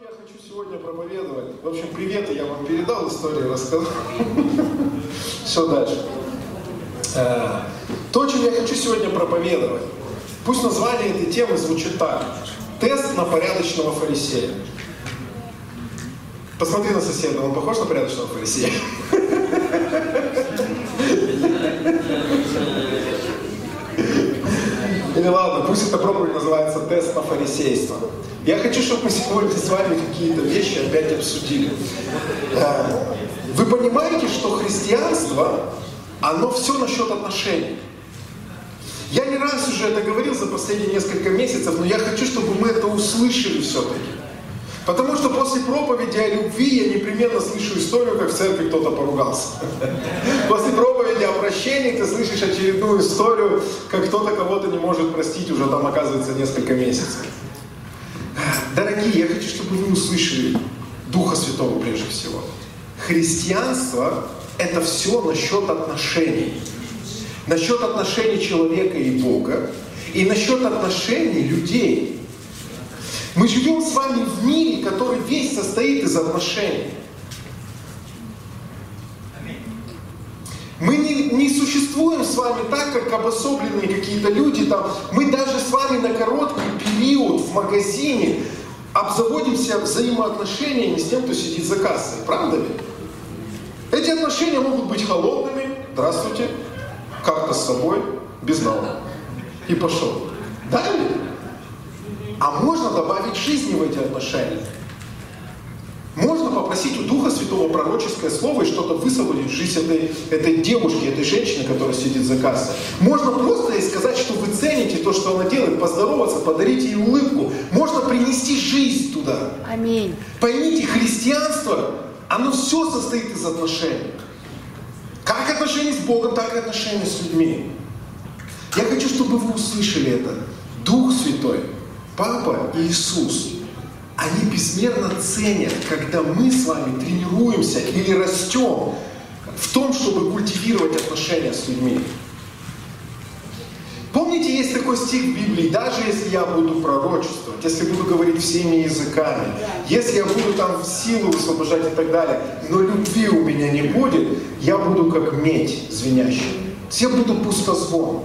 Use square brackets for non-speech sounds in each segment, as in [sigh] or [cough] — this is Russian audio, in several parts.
я хочу сегодня проповедовать. В общем, приветы я вам передал, историю рассказал. Все дальше. Э, то, чем я хочу сегодня проповедовать, пусть название этой темы звучит так. Тест на порядочного фарисея. Посмотри на соседа, он похож на порядочного фарисея? Или ладно, пусть эта проповедь называется «Тест на фарисейство». Я хочу, чтобы мы сегодня с вами какие-то вещи опять обсудили. Э, вы понимаете, что христианство, оно все насчет отношений. Я не раз уже это говорил за последние несколько месяцев, но я хочу, чтобы мы это услышали все-таки. Потому что после проповеди о любви я непременно слышу историю, как в церкви кто-то поругался. [laughs] После проповеди о прощении ты слышишь очередную историю, как кто-то кого-то не может простить уже там оказывается несколько месяцев. Дорогие, я хочу, чтобы вы услышали Духа Святого прежде всего. Христианство – это все насчет отношений. Насчет отношений человека и Бога, и насчет отношений людей. Мы живем с вами в мире, который весь состоит из отношений. Мы не, не существуем с вами так, как обособленные какие-то люди. Там. Мы даже с вами на короткий период в магазине обзаводимся взаимоотношениями с тем, кто сидит за кассой. Правда ли? Эти отношения могут быть холодными. Здравствуйте. Как-то с собой, без налога. И пошел. Да ли? А можно добавить жизни в эти отношения. Можно попросить у Духа Святого пророческое слово и что-то высвободить в жизнь этой, этой девушки, этой женщины, которая сидит за кассой. Можно просто ей сказать, что вы цените то, что она делает, поздороваться, подарить ей улыбку. Можно принести жизнь туда. Аминь. Поймите, христианство, оно все состоит из отношений. Как отношения с Богом, так и отношения с людьми. Я хочу, чтобы вы услышали это. Дух Святой, Папа и Иисус – они безмерно ценят, когда мы с вами тренируемся или растем в том, чтобы культивировать отношения с людьми. Помните, есть такой стих в Библии, даже если я буду пророчествовать, если буду говорить всеми языками, если я буду там в силу высвобождать и так далее, но любви у меня не будет, я буду как медь звенящая. Я буду пустозвон.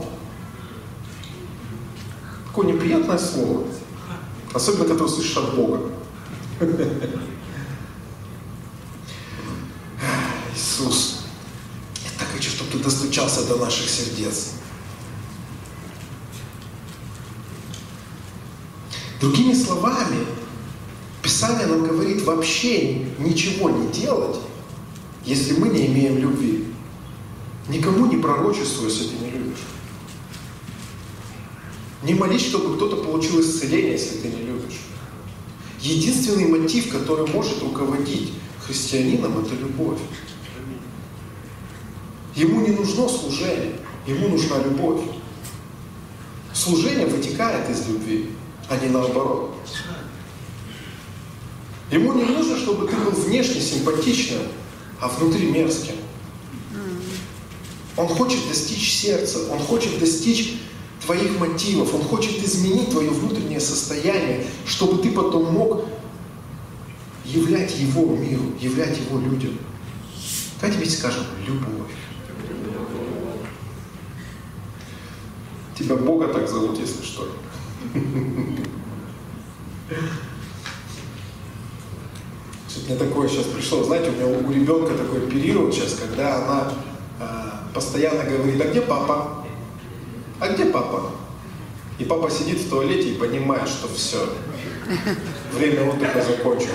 Такое неприятное слово. Особенно, когда услышишь от Бога. Иисус, я так хочу, чтобы ты достучался до наших сердец. Другими словами, Писание нам говорит вообще ничего не делать, если мы не имеем любви. Никому не пророчествуй, если ты любишь. Не молись, чтобы кто-то получил исцеление, если ты не любишь. Единственный мотив, который может руководить христианином, это любовь. Ему не нужно служение, ему нужна любовь. Служение вытекает из любви, а не наоборот. Ему не нужно, чтобы ты был внешне симпатичным, а внутри мерзким. Он хочет достичь сердца, он хочет достичь твоих мотивов, Он хочет изменить твое внутреннее состояние, чтобы ты потом мог являть Его миру, являть Его людям. Давайте ведь скажем, любовь. Тебя Бога так зовут, если что. Мне такое сейчас пришло, знаете, у меня у ребенка такой период сейчас, когда она э, постоянно говорит, а где папа? А где папа? И папа сидит в туалете и понимает, что все, время отдыха закончилось.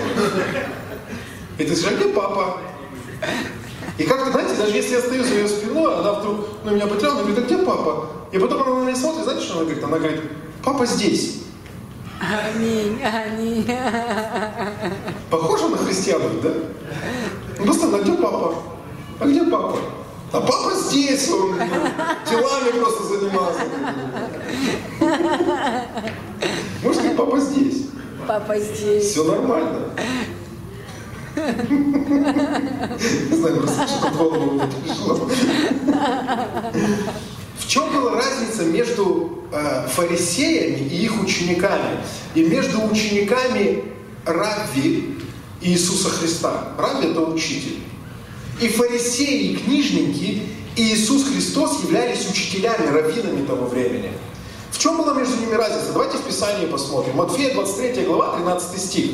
И ты скажешь, а где папа? И как-то, знаете, даже если я стою за ее спиной, она вдруг ну, меня потеряла, она говорит, а где папа? И потом она на меня смотрит, знаете, что она говорит? Она говорит, папа здесь. Аминь, аминь. Похоже на христиан, да? Ну, просто, а где папа? А где папа? А папа здесь, он делами просто занимался. Может быть, папа здесь? Папа здесь. Все нормально. Не знаю, просто что-то в голову пришло. В чем была разница между э, фарисеями и их учениками? И между учениками Равви Иисуса Христа. Равви это учитель. И фарисеи, и книжники, и Иисус Христос являлись учителями, раввинами того времени. В чем была между ними разница? Давайте в Писании посмотрим. Матфея 23 глава, 13 стих.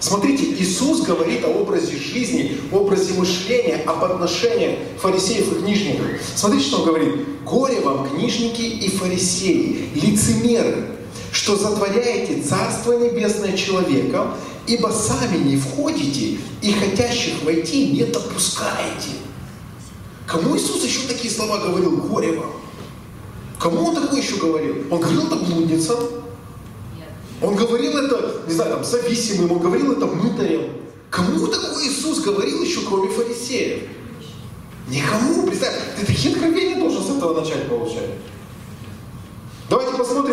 Смотрите, Иисус говорит о образе жизни, образе мышления, об отношениях фарисеев и книжников. Смотрите, что он говорит. «Горе вам, книжники и фарисеи, лицемеры, что затворяете Царство Небесное человеком, ибо сами не входите и хотящих войти не допускаете». Кому Иисус еще такие слова говорил? «Горе вам». Кому он такое еще говорил? Он говорил это блудницам, он говорил это, не знаю, там, зависимым, он говорил это мытарем. Кому такой Иисус говорил еще, кроме фарисеев? Никому, представь, ты такие откровения должен с этого начать получать.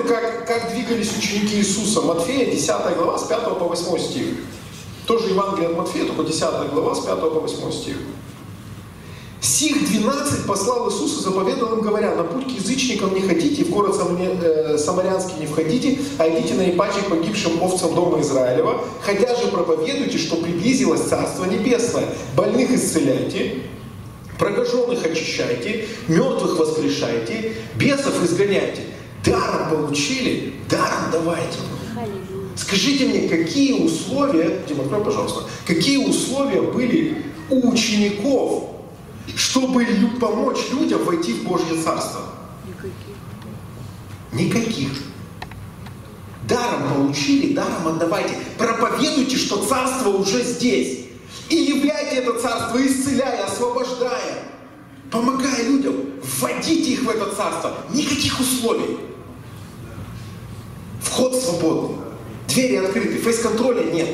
Как, как двигались ученики Иисуса. Матфея, 10 глава, с 5 по 8 стих. Тоже Евангелие от Матфея, только 10 глава, с 5 по 8 стих. Сих 12 послал Иисус и заповедал им, говоря, на путь к язычникам не ходите, в город э, Самарянский не входите, а идите на ипаче погибшим овцам дома Израилева, хотя же проповедуйте, что приблизилось Царство Небесное, больных исцеляйте, прокаженных очищайте, мертвых воскрешайте, бесов изгоняйте. Даром получили, даром давайте. Скажите мне, какие условия, Дима, открой, пожалуйста, какие условия были у учеников чтобы помочь людям войти в Божье Царство? Никаких. Никаких. Даром получили, даром отдавайте. Проповедуйте, что Царство уже здесь. И являйте это Царство, исцеляя, освобождая, помогая людям. Вводите их в это Царство. Никаких условий. Вход свободный. Двери открыты, фейс-контроля нет.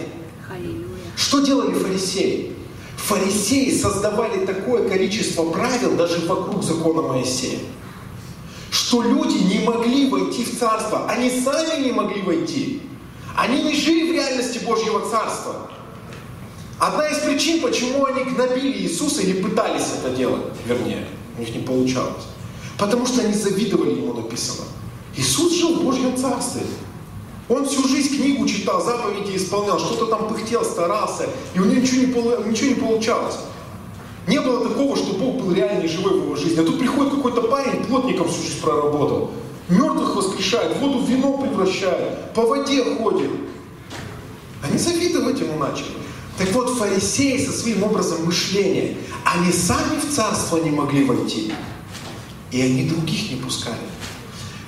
Что делали фарисеи? Фарисеи создавали такое количество правил даже вокруг закона Моисея, что люди не могли войти в Царство. Они сами не могли войти. Они не жили в реальности Божьего Царства. Одна из причин, почему они гнобили Иисуса или пытались это делать, вернее, у них не получалось. Потому что они завидовали ему написано. Иисус жил в Божьем Царстве. Он всю жизнь книгу читал, заповеди исполнял, что-то там пыхтел, старался, и у него ничего не, ничего не получалось. Не было такого, что Бог был реальный и живой в его жизни. А тут приходит какой-то парень, плотником всю жизнь проработал. Мертвых воскрешает, воду в вино превращает, по воде ходит. Они завидовать ему начали. Так вот, фарисеи со своим образом мышления, они сами в царство не могли войти. И они других не пускали.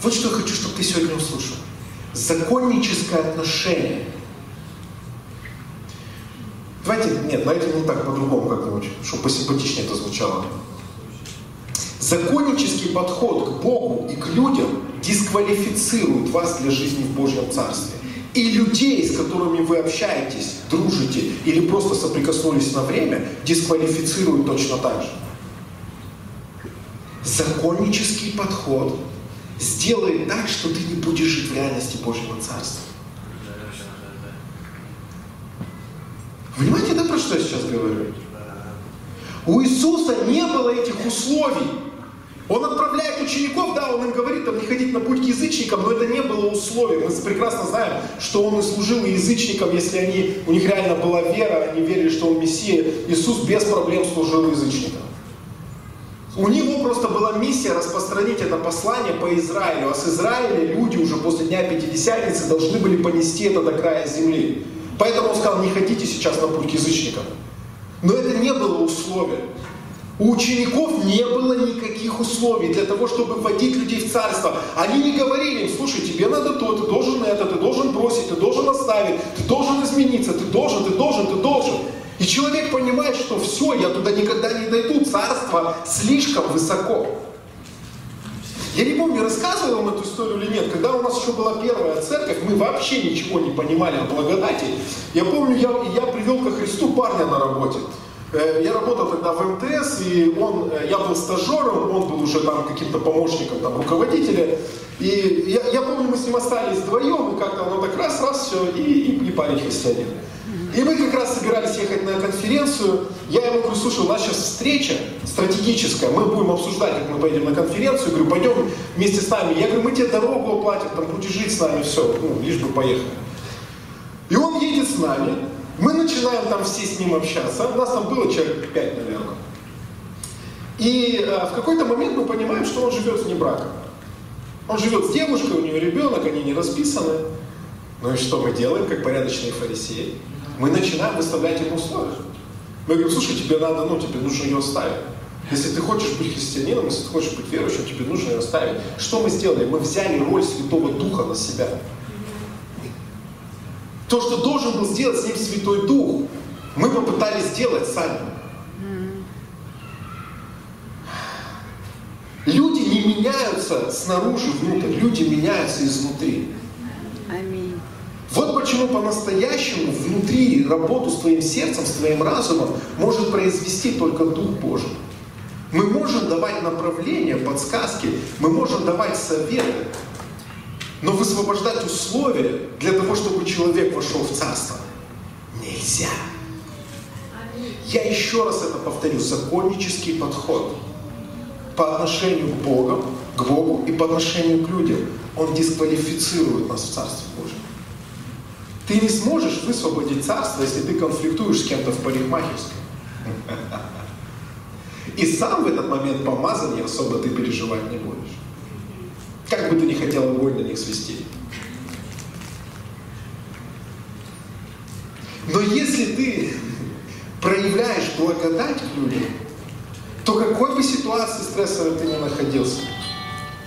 Вот что я хочу, чтобы ты сегодня услышал законническое отношение. Давайте, нет, давайте не так, по-другому как-нибудь, чтобы посимпатичнее это звучало. Законнический подход к Богу и к людям дисквалифицирует вас для жизни в Божьем Царстве. И людей, с которыми вы общаетесь, дружите или просто соприкоснулись на время, дисквалифицирует точно так же. Законнический подход сделает так, что ты не будешь жить в реальности Божьего Царства. Понимаете, да, про что я сейчас говорю? У Иисуса не было этих условий. Он отправляет учеников, да, он им говорит, там, не ходить на путь к язычникам, но это не было условием. Мы прекрасно знаем, что он и служил язычникам, если они, у них реально была вера, они верили, что он Мессия. Иисус без проблем служил язычникам. У него просто была миссия распространить это послание по Израилю, а с Израиля люди уже после Дня Пятидесятницы должны были понести это до края земли. Поэтому он сказал, не ходите сейчас на путь к язычникам. Но это не было условие. У учеников не было никаких условий для того, чтобы вводить людей в царство. Они не говорили им, слушай, тебе надо то, ты должен это, ты должен бросить, ты должен оставить, ты должен измениться, ты должен, ты должен, ты должен. И человек понимает, что все, я туда никогда не дойду, царство слишком высоко. Я не помню, рассказывал вам эту историю или нет. Когда у нас еще была первая церковь, мы вообще ничего не понимали о благодати. Я помню, я, я привел ко Христу парня на работе. Э, я работал тогда в МТС, и он, э, я был стажером, он был уже там каким-то помощником там, руководителя. И я, я помню, мы с ним остались вдвоем, и как-то оно так раз-раз все, и, и, и парень христианин. И мы как раз собирались ехать на конференцию. Я ему говорю, слушай, у нас сейчас встреча стратегическая, мы будем обсуждать, как мы поедем на конференцию. Я говорю, пойдем вместе с нами. Я говорю, мы тебе дорогу оплатим, там будешь жить с нами, все, ну, лишь бы поехали. И он едет с нами, мы начинаем там все с ним общаться, у нас там было человек пять, наверное. И э, в какой-то момент мы понимаем, что он живет вне брака. Он живет с девушкой, у нее ребенок, они не расписаны. Ну и что мы делаем, как порядочные фарисеи? Мы начинаем выставлять ему условия. Мы говорим, слушай, тебе надо, ну, тебе нужно ее оставить. Если ты хочешь быть христианином, если ты хочешь быть верующим, тебе нужно ее оставить. Что мы сделали? Мы взяли роль Святого Духа на себя. То, что должен был сделать с ним Святой Дух, мы попытались сделать сами. Люди не меняются снаружи внутрь, люди меняются изнутри. Вот почему по-настоящему внутри работу с твоим сердцем, с твоим разумом может произвести только Дух Божий. Мы можем давать направления, подсказки, мы можем давать советы, но высвобождать условия для того, чтобы человек вошел в Царство, нельзя. Я еще раз это повторю, законнический подход по отношению к Богу, к Богу и по отношению к людям, он дисквалифицирует нас в Царстве Божьем. Ты не сможешь высвободить царство, если ты конфликтуешь с кем-то в парикмахерской. И сам в этот момент помазания особо ты переживать не будешь. Как бы ты ни хотел огонь на них свести. Но если ты проявляешь благодать к людям, то какой бы ситуации стрессовой ты ни находился,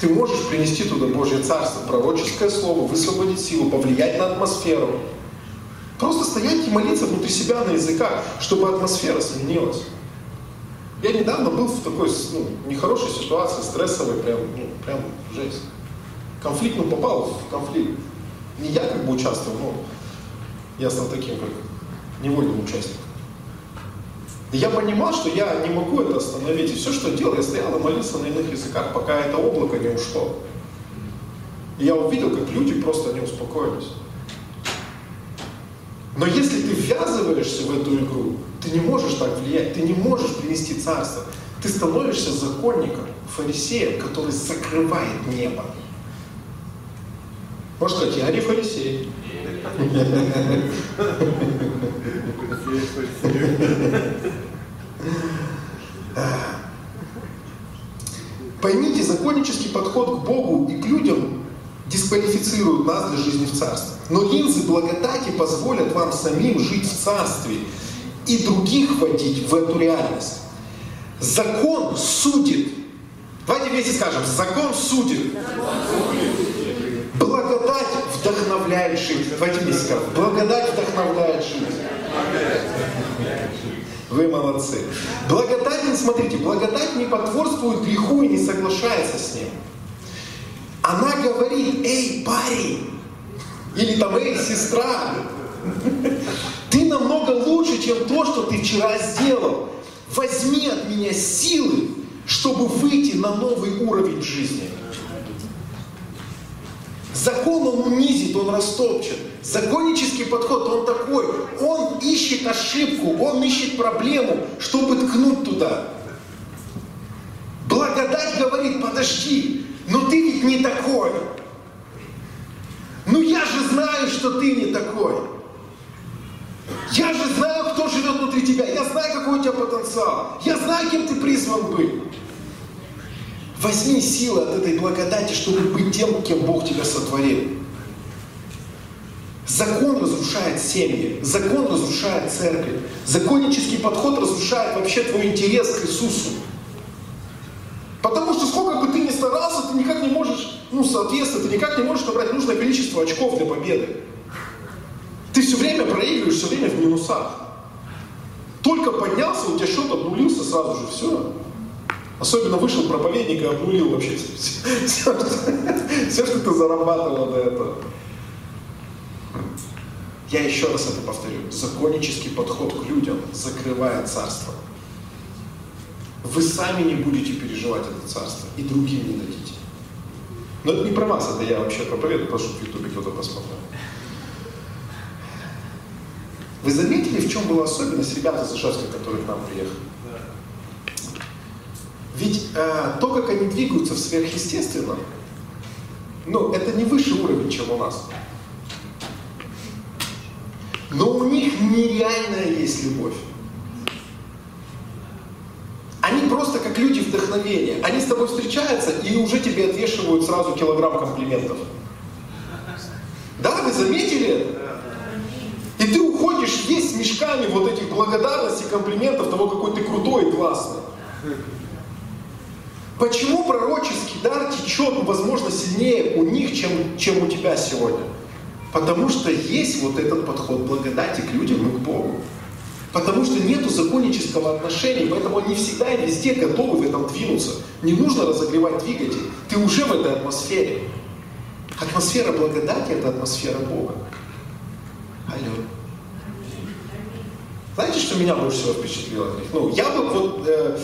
ты можешь принести туда Божье Царство, пророческое слово, высвободить силу, повлиять на атмосферу. Просто стоять и молиться внутри себя на языках, чтобы атмосфера сменилась. Я недавно был в такой ну, нехорошей ситуации, стрессовой, прям, ну, прям жесть. Конфликт, ну, попал в конфликт. Не я как бы участвовал, но я стал таким, как невольным участником. Я понимал, что я не могу это остановить. И все, что делал, я стоял и молился на иных языках, пока это облако не ушло. И я увидел, как люди просто не успокоились. Но если ты ввязываешься в эту игру, ты не можешь так влиять, ты не можешь принести царство. Ты становишься законником, фарисеем, который закрывает небо. Можно сказать, я не фарисей. Поймите, законнический подход к Богу и к людям дисквалифицирует нас для жизни в Царстве. Но линзы благодати позволят вам самим жить в Царстве и других вводить в эту реальность. Закон судит. Давайте вместе скажем, закон судит. Благодать вдохновляет жить. Скажем, благодать вдохновляет жить. Вы молодцы. Благодать, смотрите, благодать не потворствует греху и не соглашается с ним. Она говорит, эй, парень, или там, эй, сестра, ты намного лучше, чем то, что ты вчера сделал. Возьми от меня силы, чтобы выйти на новый уровень жизни. Закон он унизит, он растопчет. Законнический подход, он такой, он ищет ошибку, он ищет проблему, чтобы ткнуть туда. Благодать говорит, подожди, но ты ведь не такой. Ну я же знаю, что ты не такой. Я же знаю, кто живет внутри тебя. Я знаю, какой у тебя потенциал. Я знаю, кем ты призван быть. Возьми силы от этой благодати, чтобы быть тем, кем Бог тебя сотворил. Закон разрушает семьи, закон разрушает церковь. Законнический подход разрушает вообще твой интерес к Иисусу. Потому что сколько бы ты ни старался, ты никак не можешь, ну, соответствовать, ты никак не можешь набрать нужное количество очков для победы. Ты все время проигрываешь, все время в минусах. Только поднялся, у тебя счет обнулился сразу же, все. Особенно вышел проповедник и обнулил вообще все, все, все, что ты зарабатывал до этого. Я еще раз это повторю. Законнический подход к людям закрывает царство. Вы сами не будете переживать это царство и другим не дадите. Но это не про вас, это я вообще проповедую, прошу в Ютубе кто-то посмотрел. Вы заметили, в чем была особенность ребят из Ижевска, которые к нам приехали? Ведь э, то, как они двигаются в сверхъестественном, ну, это не выше уровень, чем у нас. но у них нереальная есть любовь. Они просто как люди вдохновения. Они с тобой встречаются и уже тебе отвешивают сразу килограмм комплиментов. Да, вы заметили? И ты уходишь с мешками вот этих благодарностей, комплиментов того, какой ты крутой и классный. Почему пророческий дар течет, возможно, сильнее у них, чем, чем у тебя сегодня? Потому что есть вот этот подход благодати к людям и к Богу. Потому что нету законнического отношения, поэтому они всегда и везде готовы в этом двинуться. Не нужно разогревать двигатель. Ты уже в этой атмосфере. Атмосфера благодати – это атмосфера Бога. Алло. Знаете, что меня больше всего впечатлило от них? Ну, я бы вот, э,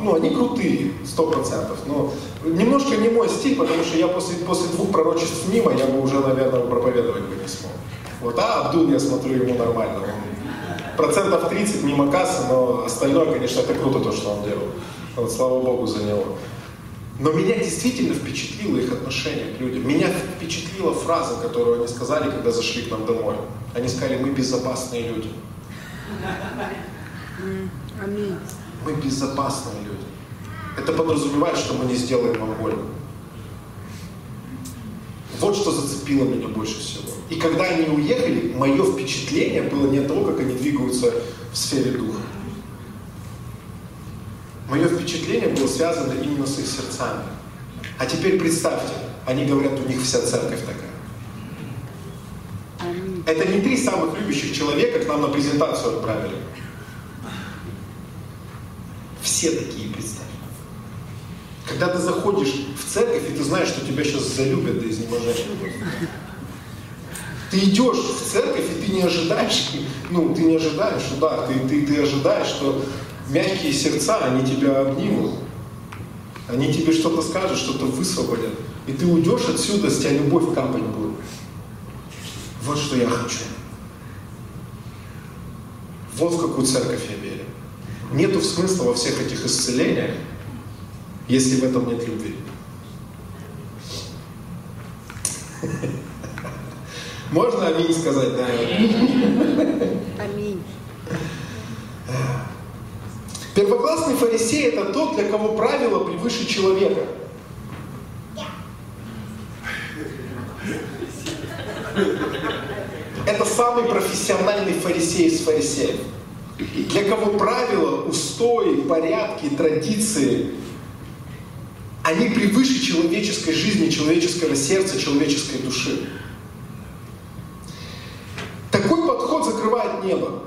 ну, они крутые, сто процентов, но немножко не мой стиль, потому что я после, после двух пророчеств мимо, я бы уже, наверное, проповедовать бы не смог. Вот, а Абдул, я смотрю, ему нормально. Он процентов 30 мимо кассы, но остальное, конечно, это круто то, что он делал. Вот, слава Богу за него. Но меня действительно впечатлило их отношение к людям. Меня впечатлила фраза, которую они сказали, когда зашли к нам домой. Они сказали, мы безопасные люди. Мы безопасные люди. Это подразумевает, что мы не сделаем вам больно. Вот что зацепило меня больше всего. И когда они уехали, мое впечатление было не от того, как они двигаются в сфере духа. Мое впечатление было связано именно с их сердцами. А теперь представьте, они говорят, у них вся церковь такая. Это не три самых любящих человека к нам на презентацию отправили. Все такие, представь. Когда ты заходишь в церковь, и ты знаешь, что тебя сейчас залюбят до изнеможения. Ты идешь в церковь, и ты не ожидаешь, ну, ты не ожидаешь удар, ты, ты, ты ожидаешь, что мягкие сердца, они тебя обнимут. Они тебе что-то скажут, что-то высвободят. И ты уйдешь отсюда, с тебя любовь капать будет. Вот что я хочу. Вот в какую церковь я верю. Нету смысла во всех этих исцелениях, если в этом нет любви. [laughs] Можно аминь сказать, да? Аминь. Первоклассный фарисей это тот, для кого правило превыше человека. Это самый профессиональный фарисей из фарисеев. Для кого правила, устои, порядки, традиции, они превыше человеческой жизни, человеческого сердца, человеческой души. Такой подход закрывает небо.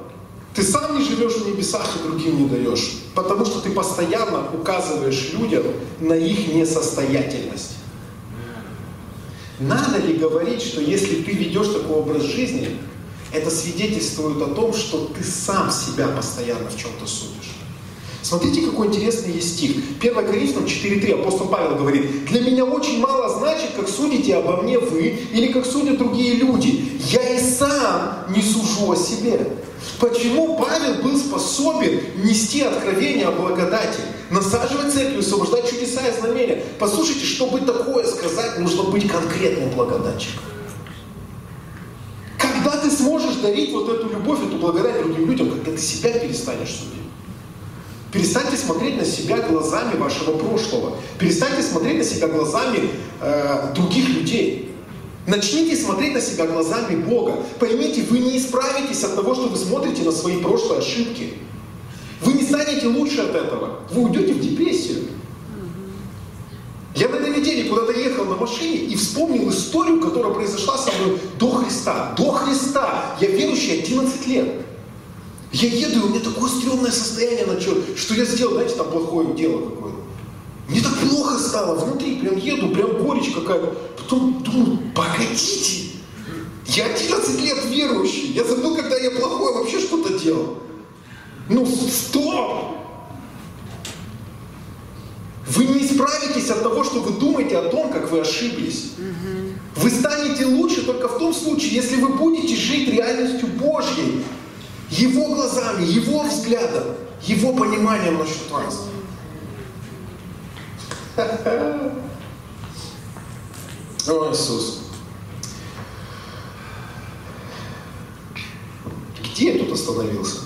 Ты сам не живешь в небесах и другим не даешь, потому что ты постоянно указываешь людям на их несостоятельность. Надо ли говорить, что если ты ведешь такой образ жизни, это свидетельствует о том, что ты сам себя постоянно в чем-то судишь. Смотрите, какой интересный есть стих. 1 Коринфянам 4.3 апостол Павел говорит, «Для меня очень мало значит, как судите обо мне вы или как судят другие люди. Я и сам не сужу о себе». Почему Павел был способен нести откровение о благодати, насаживать церковь, освобождать чудеса и знамения? Послушайте, чтобы такое сказать, нужно быть конкретным благодатчиком. Ты сможешь дарить вот эту любовь, эту благодать другим людям, когда ты себя перестанешь судить? Перестаньте смотреть на себя глазами вашего прошлого. Перестаньте смотреть на себя глазами э, других людей. Начните смотреть на себя глазами Бога. Поймите, вы не исправитесь от того, что вы смотрите на свои прошлые ошибки. Вы не станете лучше от этого. Вы уйдете в депрессию. Я на этой неделе куда-то ехал на машине и вспомнил историю, которая произошла со мной до Христа. До Христа. Я верующий 11 лет. Я еду, и у меня такое стрёмное состояние начало, что я сделал, знаете, там плохое дело какое-то. Мне так плохо стало, внутри прям еду, прям горечь какая-то. Потом думаю, погодите, я 11 лет верующий, я забыл, когда я плохое вообще что-то делал. Ну, стоп! Исправитесь от того, что вы думаете о том, как вы ошиблись. Вы станете лучше только в том случае, если вы будете жить реальностью Божьей, Его глазами, Его взглядом, Его пониманием насчет вас. [laughs] О, Иисус. остановился.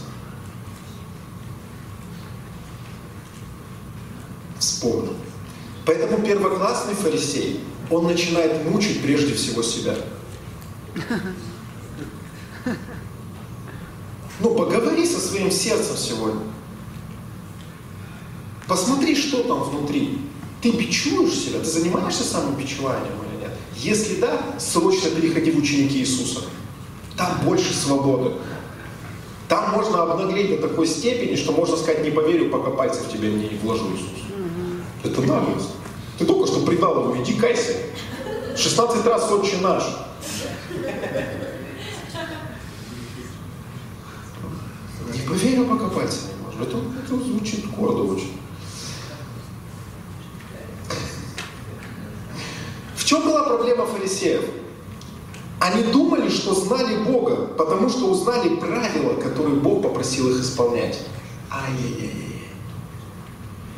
Вспомнил. Поэтому первоклассный фарисей, он начинает мучить прежде всего себя. Ну, поговори со своим сердцем сегодня. Посмотри, что там внутри. Ты бичуешь себя? Ты занимаешься самобичеванием или нет? Если да, срочно переходи в ученики Иисуса. Там больше свободы. Там можно обнаглеть до такой степени, что можно сказать, не поверю, пока пальцы в тебя не вложу Иисус. Это наглость. Ты только что предал его, иди кайся. 16 раз отче наш. Не поверю, пока пальцы не вложу. Это, это звучит гордо очень. В чем была проблема фарисеев? Они думали, что знали Бога, потому что узнали правила, которые Бог попросил их исполнять. Ай-яй-яй.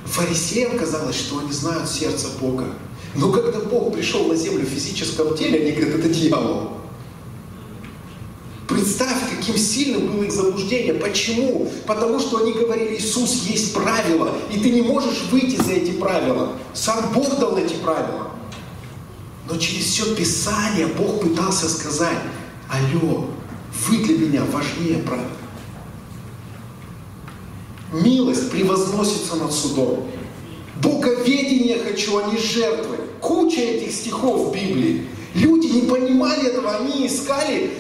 Фарисеям казалось, что они знают сердце Бога. Но когда Бог пришел на землю в физическом теле, они говорят, это дьявол. Представь, каким сильным было их заблуждение. Почему? Потому что они говорили, Иисус есть правила, и ты не можешь выйти за эти правила. Сам Бог дал эти правила. Но через все Писание Бог пытался сказать, алло, вы для меня важнее правил. Милость превозносится над судом. Боговедение хочу, а не жертвы. Куча этих стихов в Библии. Люди не понимали этого, они искали,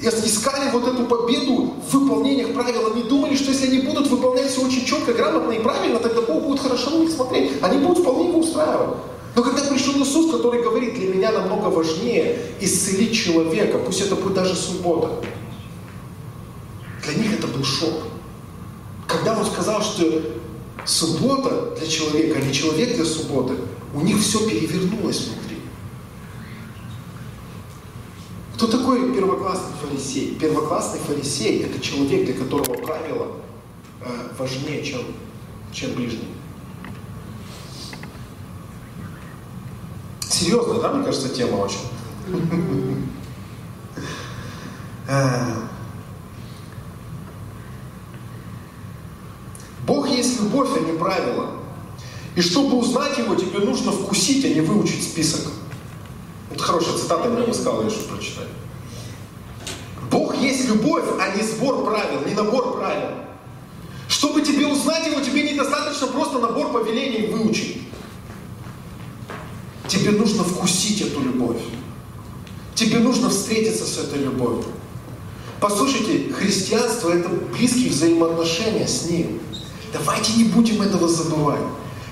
искали вот эту победу в выполнениях правил. Они думали, что если они будут выполнять все очень четко, грамотно и правильно, тогда Бог будет хорошо на них смотреть. Они будут вполне его устраивать. Но когда пришел Иисус, который говорит, для меня намного важнее исцелить человека, пусть это будет даже суббота. Для них это был шок. Когда он сказал, что суббота для человека, а не человек для субботы, у них все перевернулось внутри. Кто такой первоклассный фарисей? Первоклассный фарисей – это человек, для которого правила э, важнее, чем, чем ближний. Серьезная, да, мне кажется, тема очень. [laughs] Бог есть любовь, а не правила. И чтобы узнать его, тебе нужно вкусить, а не выучить список. Вот хорошая цитата мне не сказала, я что прочитаю. Бог есть любовь, а не сбор правил, не набор правил. Чтобы тебе узнать его, тебе недостаточно просто набор повелений выучить. Тебе нужно вкусить эту любовь. Тебе нужно встретиться с этой любовью. Послушайте, христианство – это близкие взаимоотношения с Ним. Давайте не будем этого забывать.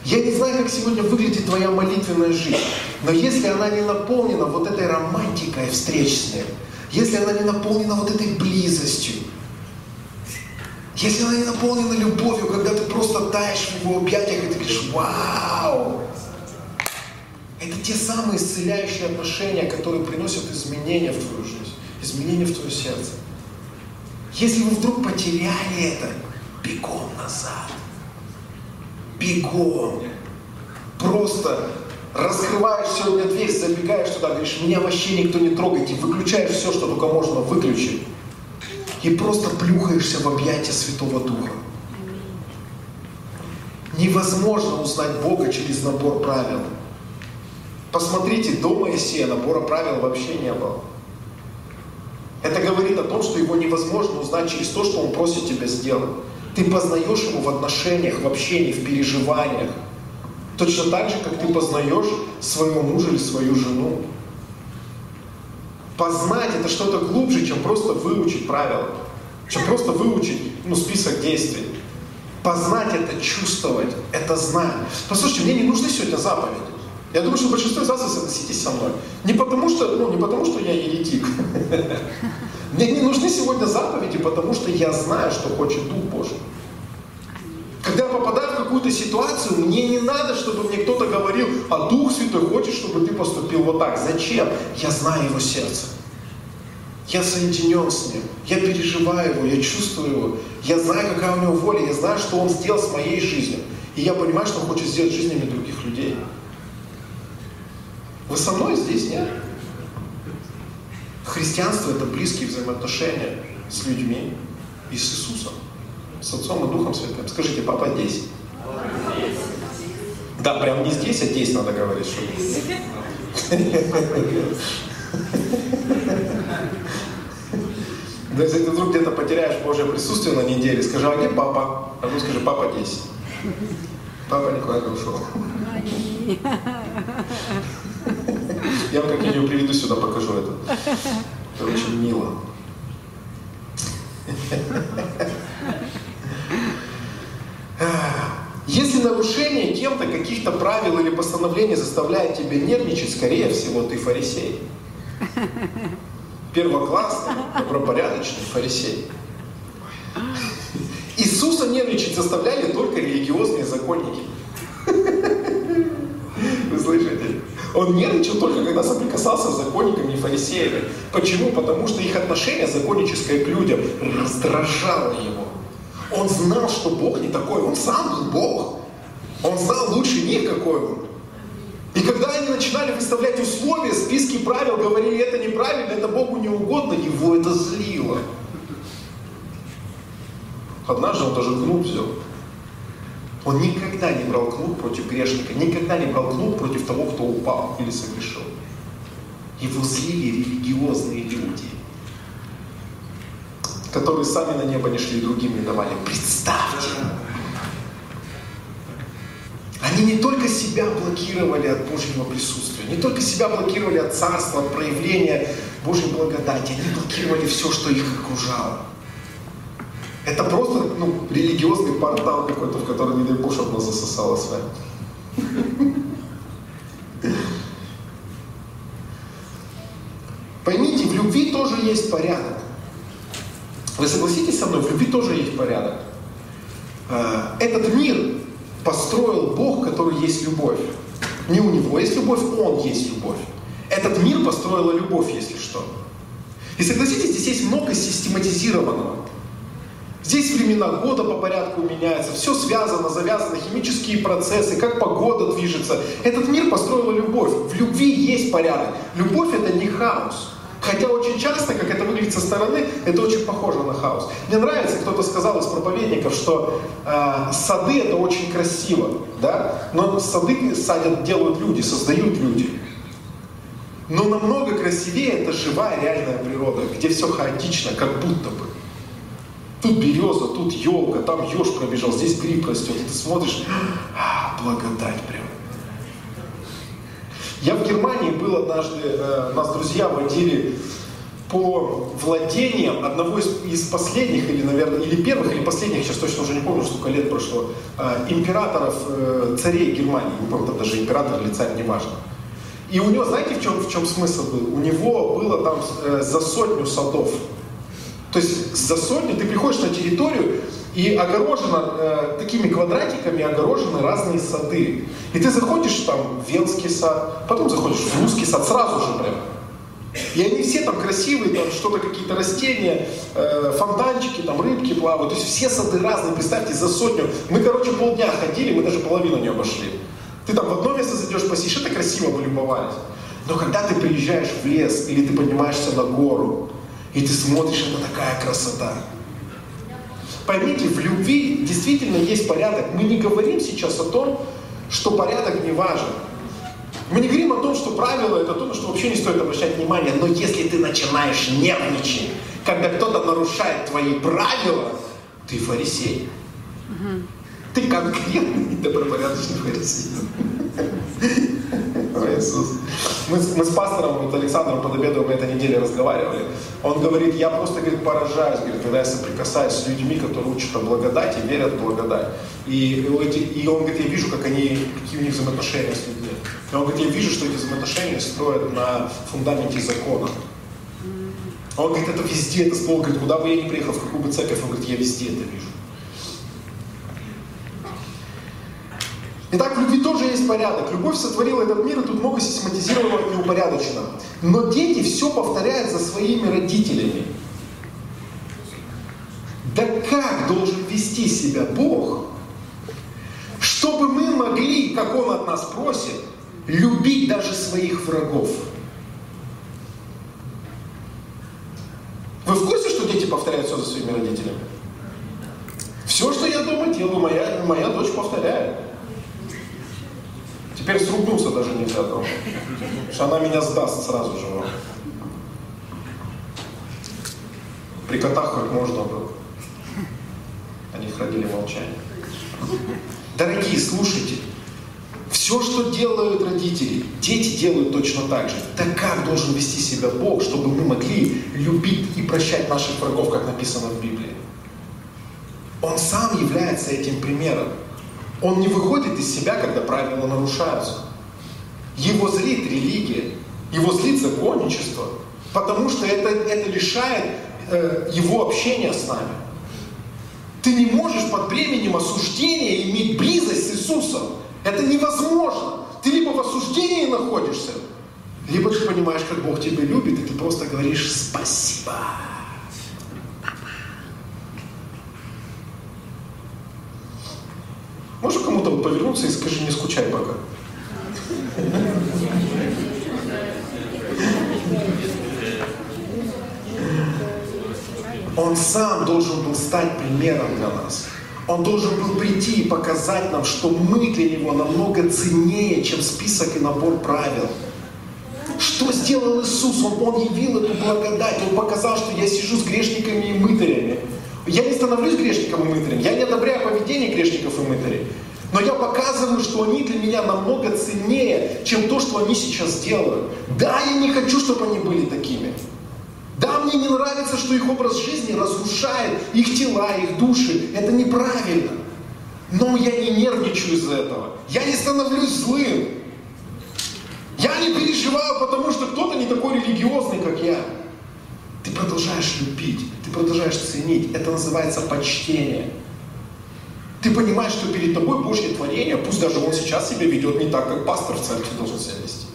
Я не знаю, как сегодня выглядит твоя молитвенная жизнь, но если она не наполнена вот этой романтикой встреч если она не наполнена вот этой близостью, если она не наполнена любовью, когда ты просто таешь в его объятиях и ты говоришь, вау, это те самые исцеляющие отношения, которые приносят изменения в твою жизнь, изменения в твое сердце. Если вы вдруг потеряли это, бегом назад. Бегом. Просто раскрываешь сегодня дверь, забегаешь туда, говоришь, меня вообще никто не трогает, и выключаешь все, что только можно выключить. И просто плюхаешься в объятия Святого Духа. Невозможно узнать Бога через набор правил. Посмотрите, до Моисея набора правил вообще не было. Это говорит о том, что его невозможно узнать через то, что он просит тебя сделать. Ты познаешь его в отношениях, в общении, в переживаниях. Точно так же, как ты познаешь своего мужа или свою жену. Познать это что-то глубже, чем просто выучить правила, чем просто выучить ну, список действий. Познать это, чувствовать, это знать. Послушайте, мне не нужны сегодня заповеди. Я думаю, что большинство из вас согласитесь со мной. Не потому что, ну, не потому, что я еретик. [laughs] Мне не нужны сегодня заповеди, потому что я знаю, что хочет Дух Божий. Когда я попадаю в какую-то ситуацию, мне не надо, чтобы мне кто-то говорил, а Дух Святой хочет, чтобы ты поступил вот так. Зачем? Я знаю его сердце. Я соединен с ним. Я переживаю его, я чувствую его. Я знаю, какая у него воля. Я знаю, что он сделал с моей жизнью. И я понимаю, что он хочет сделать жизнями других людей. Вы со мной здесь, нет? Христианство – это близкие взаимоотношения с людьми. И с Иисусом, с Отцом и Духом Святым. Скажите, папа здесь. Да, прям не здесь, а здесь надо говорить, что [laughs] Да если ты вдруг где-то потеряешь Божье присутствие на неделе, скажи, а где папа? А ну скажи, папа здесь. Папа никуда не ушел. Я вам как-нибудь приведу сюда, покажу это. Это очень мило. Если нарушение кем-то каких-то правил или постановлений заставляет тебя нервничать, скорее всего, ты фарисей. Первоклассный, добропорядочный фарисей. Иисуса нервничать заставляли только религиозные законники. Вы слышите? Он нервничал только, когда соприкасался с законниками и фарисеями. Почему? Потому что их отношение законническое к людям раздражало его. Он знал, что Бог не такой. Он сам был Бог. Он знал лучше них, какой он. И когда они начинали выставлять условия, списки правил, говорили, это неправильно, это Богу не угодно, его это злило. Однажды он даже кнут взял. Он никогда не брал кнут против грешника, никогда не брал кнут против того, кто упал или согрешил. Его злили религиозные люди, которые сами на небо не шли, другим не давали. Представьте! Они не только себя блокировали от Божьего присутствия, не только себя блокировали от царства, от проявления Божьей благодати, они блокировали все, что их окружало. Это просто ну, религиозный портал какой-то, в который, не дай Бог, чтобы нас засосало с вами. Поймите, в любви тоже есть порядок. Вы согласитесь со мной, в любви тоже есть порядок. А, этот мир построил Бог, который есть любовь. Не у него есть любовь, он есть любовь. Этот мир построила любовь, если что. И согласитесь, здесь есть много систематизированного. Здесь времена года по порядку меняются, все связано, завязано, химические процессы, как погода движется. Этот мир построила любовь. В любви есть порядок. Любовь это не хаос. Хотя очень часто, как это выглядит со стороны, это очень похоже на хаос. Мне нравится, кто-то сказал из проповедников, что э, сады это очень красиво, да? но сады садят, делают люди, создают люди. Но намного красивее это живая реальная природа, где все хаотично, как будто бы. Тут береза, тут елка, там еж пробежал, здесь гриб растет. И ты смотришь, а, благодать прям. Я в Германии был однажды, э, нас друзья водили по владениям одного из, из последних, или, наверное, или первых, или последних, сейчас точно уже не помню, сколько лет прошло, э, императоров, э, царей Германии. Не помню, там даже император или царь, неважно. И у него, знаете, в чем, в чем смысл был? У него было там э, за сотню садов. То есть за сотню ты приходишь на территорию, и огорожено э, такими квадратиками огорожены разные сады. И ты заходишь там в Венский сад, потом заходишь в русский сад, сразу же прям. И они все там красивые, там что-то, какие-то растения, э, фонтанчики, там рыбки плавают. То есть все сады разные, представьте, за сотню. Мы, короче, полдня ходили, мы даже половину не обошли. Ты там в одно место зайдешь, посидишь, это красиво, мы любовались. Но когда ты приезжаешь в лес, или ты поднимаешься на гору, и ты смотришь, это такая красота. Поймите, в любви действительно есть порядок. Мы не говорим сейчас о том, что порядок не важен. Мы не говорим о том, что правило это то, на что вообще не стоит обращать внимание. Но если ты начинаешь нервничать, когда кто-то нарушает твои правила, ты фарисей. Угу. Ты конкретный добропорядочный фарисей. Иисус. Мы, мы с пастором вот Александром под обедом в этой неделе разговаривали. Он говорит, я просто говорит, поражаюсь, говорит, когда я соприкасаюсь с людьми, которые учат о благодати, верят в благодать. И, и он говорит, я вижу, как они, какие у них взаимоотношения с людьми. И он говорит, я вижу, что эти взаимоотношения строят на фундаменте закона. Он говорит, это везде, это слово, говорит, куда бы я ни приехал, в какую бы церковь, он говорит, я везде это вижу. Итак, в любви тоже есть порядок. Любовь сотворила этот мир, и тут много систематизировано и упорядочено. Но дети все повторяют за своими родителями. Да как должен вести себя Бог, чтобы мы могли, как Он от нас просит, любить даже своих врагов? Вы в курсе, что дети повторяют все за своими родителями? Все, что я дома делаю, моя, моя дочь повторяет. Теперь срубнуться даже нельзя дома. Потому что она меня сдаст сразу же. При котах как можно было. Они хранили молчание. Дорогие, слушайте. Все, что делают родители, дети делают точно так же. Так как должен вести себя Бог, чтобы мы могли любить и прощать наших врагов, как написано в Библии? Он сам является этим примером. Он не выходит из себя, когда правила нарушаются. Его злит религия, его злит законничество, потому что это, это лишает э, его общения с нами. Ты не можешь под бременем осуждения иметь близость с Иисусом. Это невозможно. Ты либо в осуждении находишься, либо ты понимаешь, как Бог тебя любит, и ты просто говоришь «спасибо». Можешь кому-то повернуться и скажи, не скучай пока. Он сам должен был стать примером для нас. Он должен был прийти и показать нам, что мы для Него намного ценнее, чем список и набор правил. Что сделал Иисус? Он, он явил эту благодать. Он показал, что я сижу с грешниками и мытарями. Я не становлюсь грешником и мытарем. Я не одобряю поведение грешников и мытарей. Но я показываю, что они для меня намного ценнее, чем то, что они сейчас делают. Да, я не хочу, чтобы они были такими. Да, мне не нравится, что их образ жизни разрушает их тела, их души. Это неправильно. Но я не нервничаю из-за этого. Я не становлюсь злым. Я не переживаю, потому что кто-то не такой религиозный, как я. Ты продолжаешь любить, ты продолжаешь ценить. Это называется почтение. Ты понимаешь, что перед тобой Божье творение, пусть даже он сейчас себя ведет не так, как пастор в церкви должен себя вести.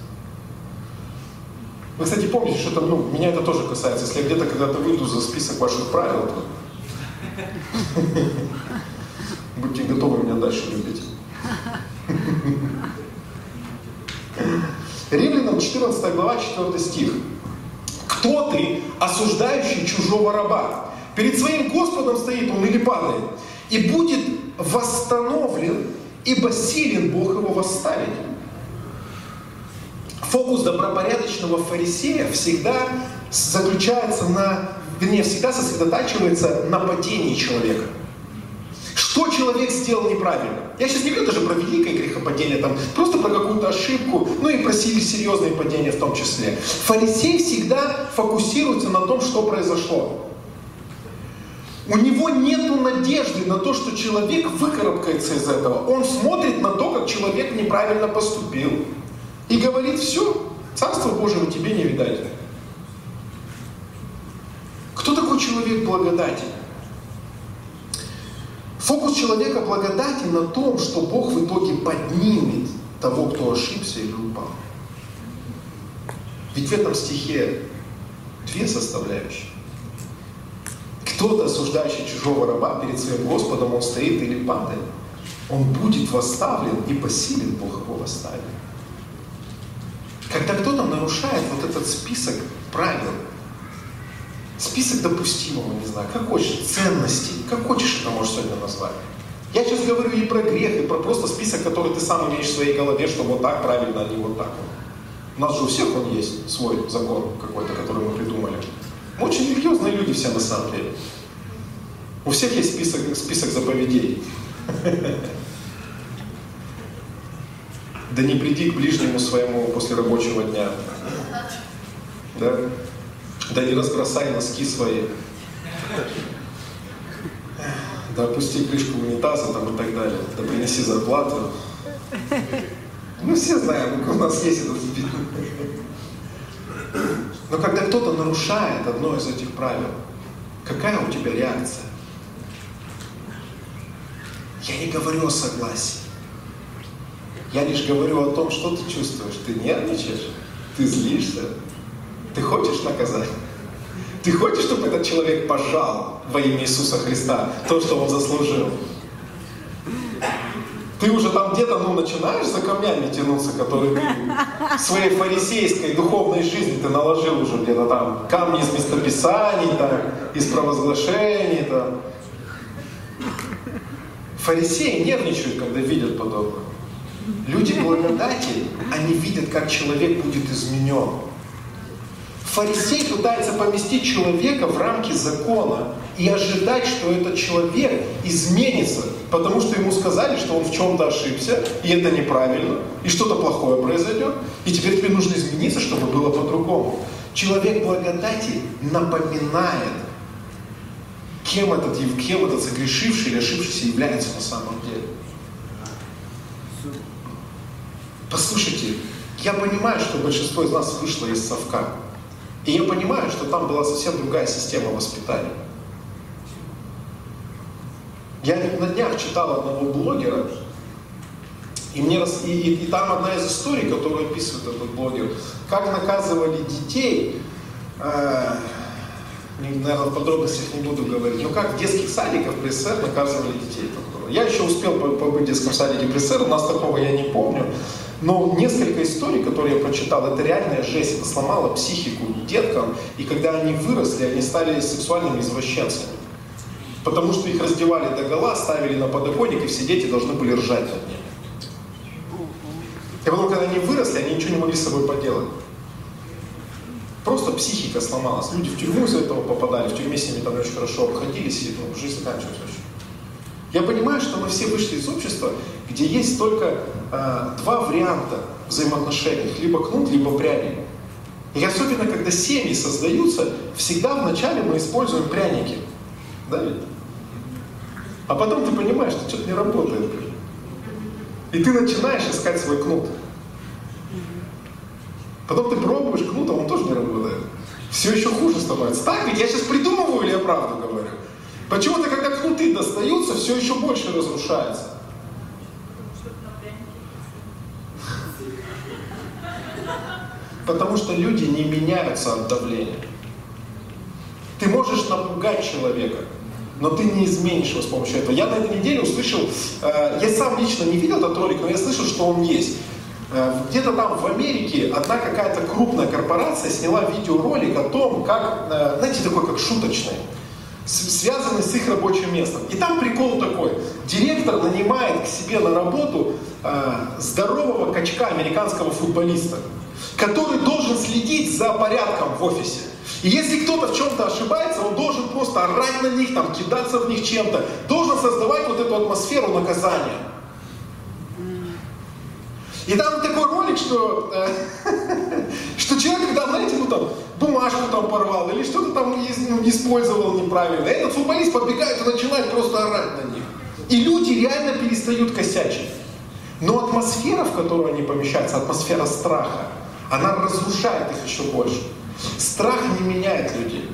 Вы, кстати, помните, что там, ну, меня это тоже касается. Если я где-то когда-то выйду за список ваших правил, то [laughs] будьте готовы меня дальше любить. [laughs] Римлянам 14 глава, 4 стих. Кто ты, осуждающий чужого раба? Перед своим Господом стоит он или падает, и будет восстановлен, ибо силен Бог его восставить. Фокус добропорядочного фарисея всегда заключается на, вернее, всегда сосредотачивается на падении человека. Что человек сделал неправильно? Я сейчас не говорю даже про великое грехопадение, там, просто про какую-то ошибку, ну и про серьезные падения в том числе. Фарисей всегда фокусируется на том, что произошло. У него нет надежды на то, что человек выкарабкается из этого. Он смотрит на то, как человек неправильно поступил. И говорит, все, Царство Божьего тебе не видать. Кто такой человек благодати? Фокус человека благодати на том, что Бог в итоге поднимет того, кто ошибся или упал. Ведь в этом стихе две составляющие. Кто-то, осуждающий чужого раба перед своим Господом, он стоит или падает. Он будет восставлен, и посилен Бог его восставит. Когда кто-то нарушает вот этот список правил, список допустимого, не знаю, как хочешь, ценностей, как хочешь это можешь сегодня назвать. Я сейчас говорю и про грех, и про просто список, который ты сам имеешь в своей голове, что вот так правильно, а не вот так. У нас же у всех он есть, свой закон какой-то, который мы придумали. Мы очень религиозные люди все на самом деле. У всех есть список, список заповедей. [laughs] Да не приди к ближнему своему после рабочего дня. Да? Да не разбросай носки свои. Да опусти крышку унитаза там и так далее. Да принеси зарплату. Мы все знаем, у нас есть этот список. Но когда кто-то нарушает одно из этих правил, какая у тебя реакция? Я не говорю о согласии. Я лишь говорю о том, что ты чувствуешь. Ты нервничаешь, ты злишься, ты хочешь наказать. Ты хочешь, чтобы этот человек пожал во имя Иисуса Христа то, что он заслужил? Ты уже там где-то ну, начинаешь за камнями тянуться, которые ты своей фарисейской духовной жизни ты наложил уже где-то там камни из местописаний, там, из провозглашений. Там. Фарисеи нервничают, когда видят подобное. Люди благодати, они видят, как человек будет изменен. Фарисей пытается поместить человека в рамки закона и ожидать, что этот человек изменится, потому что ему сказали, что он в чем-то ошибся, и это неправильно, и что-то плохое произойдет, и теперь тебе нужно измениться, чтобы было по-другому. Человек благодати напоминает, кем этот, кем этот согрешивший или ошибшийся является на самом деле. Послушайте, я понимаю, что большинство из нас вышло из совка. И я понимаю, что там была совсем другая система воспитания. Я на днях читал одного блогера, и, мне, и, и, и там одна из историй, которую описывает этот блогер, как наказывали детей, э, наверное, в подробностях не буду говорить, но как в детских садиках при СССР наказывали детей. Я еще успел побыть в детском садике при СССР, у нас такого я не помню. Но несколько историй, которые я прочитал, это реальная жесть, это сломало психику деткам, и когда они выросли, они стали сексуальными извращенцами. Потому что их раздевали до гола, ставили на подоконник, и все дети должны были ржать над ними. И потом, когда они выросли, они ничего не могли с собой поделать. Просто психика сломалась. Люди в тюрьму из-за этого попадали, в тюрьме с ними там очень хорошо обходились, и ну, жизнь заканчивалась очень. Я понимаю, что мы все вышли из общества, где есть только э, два варианта взаимоотношений, либо кнут, либо пряник. И особенно, когда семьи создаются, всегда вначале мы используем пряники. Да ведь? А потом ты понимаешь, что что-то не работает. И ты начинаешь искать свой кнут. Потом ты пробуешь кнут, а он тоже не работает. Все еще хуже становится. Так ведь я сейчас придумываю или я правду говорю? Почему-то, когда кнуты достаются, все еще больше разрушается. Потому что люди не меняются от давления. Ты можешь напугать человека, но ты не изменишь его с помощью этого. Я на этой неделе услышал, э, я сам лично не видел этот ролик, но я слышал, что он есть. Э, где-то там в Америке одна какая-то крупная корпорация сняла видеоролик о том, как, э, знаете, такой как шуточный, связанный с их рабочим местом. И там прикол такой. Директор нанимает к себе на работу э, здорового качка американского футболиста, который должен следить за порядком в офисе. И если кто-то в чем-то ошибается, он должен просто орать на них, там, кидаться в них чем-то, должен создавать вот эту атмосферу наказания. И там такой ролик, что, э, [laughs] что человек, когда, знаете, ну там, бумажку там порвал или что-то там ну, использовал неправильно, этот футболист подбегает и начинает просто орать на них. И люди реально перестают косячить. Но атмосфера, в которую они помещаются, атмосфера страха, она разрушает их еще больше. Страх не меняет людей.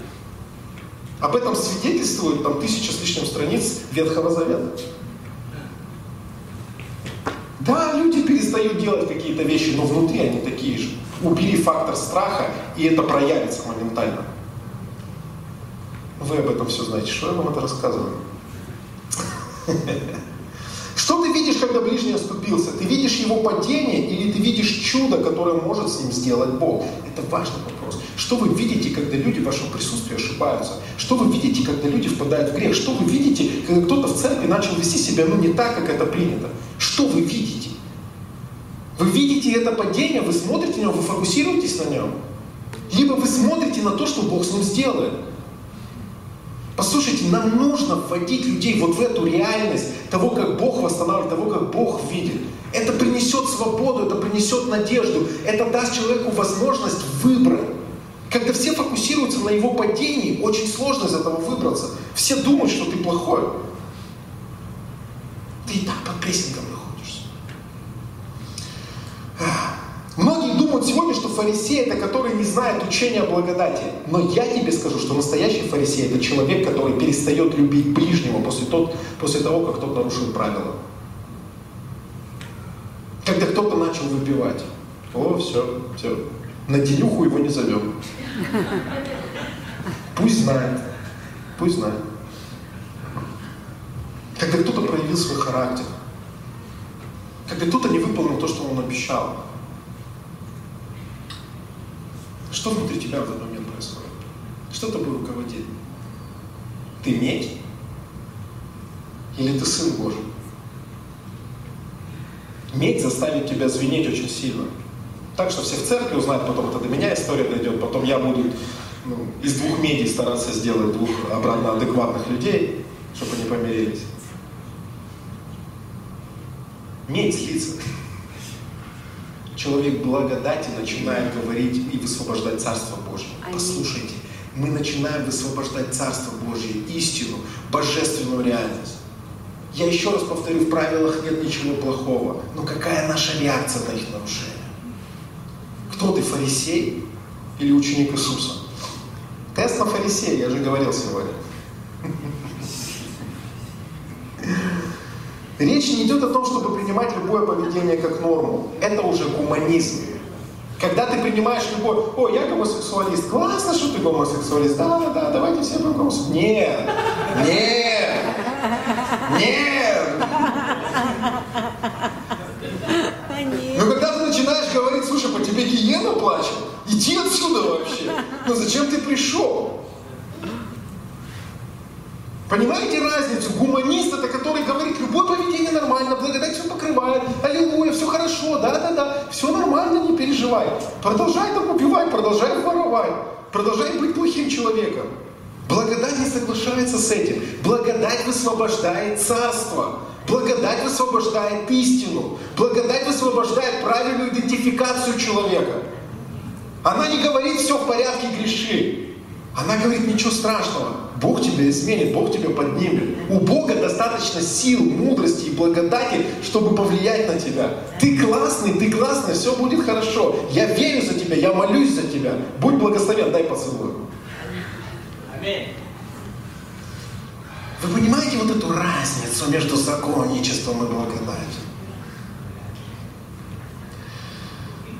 Об этом свидетельствует там тысяча с лишним страниц Ветхого Завета. Да, люди перестают делать какие-то вещи, но внутри они такие же. Убери фактор страха, и это проявится моментально. Вы об этом все знаете. Что я вам это рассказываю? [laughs] Что ты видишь, когда ближний оступился? Ты видишь его падение или ты видишь чудо, которое может с ним сделать Бог? Это важный вопрос. Что вы видите, когда люди в вашем присутствии ошибаются? Что вы видите, когда люди впадают в грех? Что вы видите, когда кто-то в церкви начал вести себя ну, не так, как это принято? Что вы видите? Вы видите это падение, вы смотрите на него, вы фокусируетесь на нем. Либо вы смотрите на то, что Бог с ним сделает. Послушайте, нам нужно вводить людей вот в эту реальность того, как Бог восстанавливает, того, как Бог видит. Это принесет свободу, это принесет надежду, это даст человеку возможность выбрать. Когда все фокусируются на его падении, очень сложно из этого выбраться. Все думают, что ты плохой. Ты и так под прессингом Многие думают сегодня, что фарисей это который не знает учения о благодати. Но я тебе скажу, что настоящий фарисей это человек, который перестает любить ближнего после, тот, после того, как тот нарушил правила. Когда кто-то начал выпивать. О, все, все. На денюху его не зовем. Пусть знает. Пусть знает. Когда кто-то проявил свой характер. Когда кто-то не выполнил то, что он обещал. Что внутри тебя в этот момент происходит? Что тобой руководит? Ты медь? Или ты Сын Божий? Медь заставит тебя звенеть очень сильно. Так что все в церкви узнают, потом это до меня история дойдет, потом я буду ну, из двух медий стараться сделать двух обратно адекватных людей, чтобы они помирились. Медь злится. Человек благодати начинает говорить и высвобождать Царство Божье. Послушайте, мы начинаем высвобождать Царство Божье, истину, божественную реальность. Я еще раз повторю, в правилах нет ничего плохого. Но какая наша реакция на их нарушение? Кто ты, фарисей или ученик Иисуса? Тест на фарисея, я же говорил сегодня. Речь не идет о том, чтобы принимать любое поведение как норму. Это уже гуманизм. Когда ты принимаешь любой, о, я гомосексуалист, классно, что ты гомосексуалист, да, да, давайте все будем гомосексуалисты. Нет, нет, нет. Но когда ты начинаешь говорить, слушай, по тебе гиена плачет, иди отсюда вообще. Ну зачем ты пришел? Понимаете разницу? Гуманист это который говорит, любое поведение нормально, благодать все покрывает, аллилуйя, все хорошо, да-да-да, все нормально, не переживай. Продолжай там убивать, продолжай воровать, продолжай быть плохим человеком. Благодать не соглашается с этим. Благодать высвобождает царство. Благодать высвобождает истину. Благодать высвобождает правильную идентификацию человека. Она не говорит все в порядке, греши. Она говорит, ничего страшного, Бог тебя изменит, Бог тебя поднимет. У Бога достаточно сил, мудрости и благодати, чтобы повлиять на тебя. Ты классный, ты классный, все будет хорошо. Я верю за тебя, я молюсь за тебя. Будь благословен, дай поцелуй. Аминь. Вы понимаете вот эту разницу между законничеством и благодатью?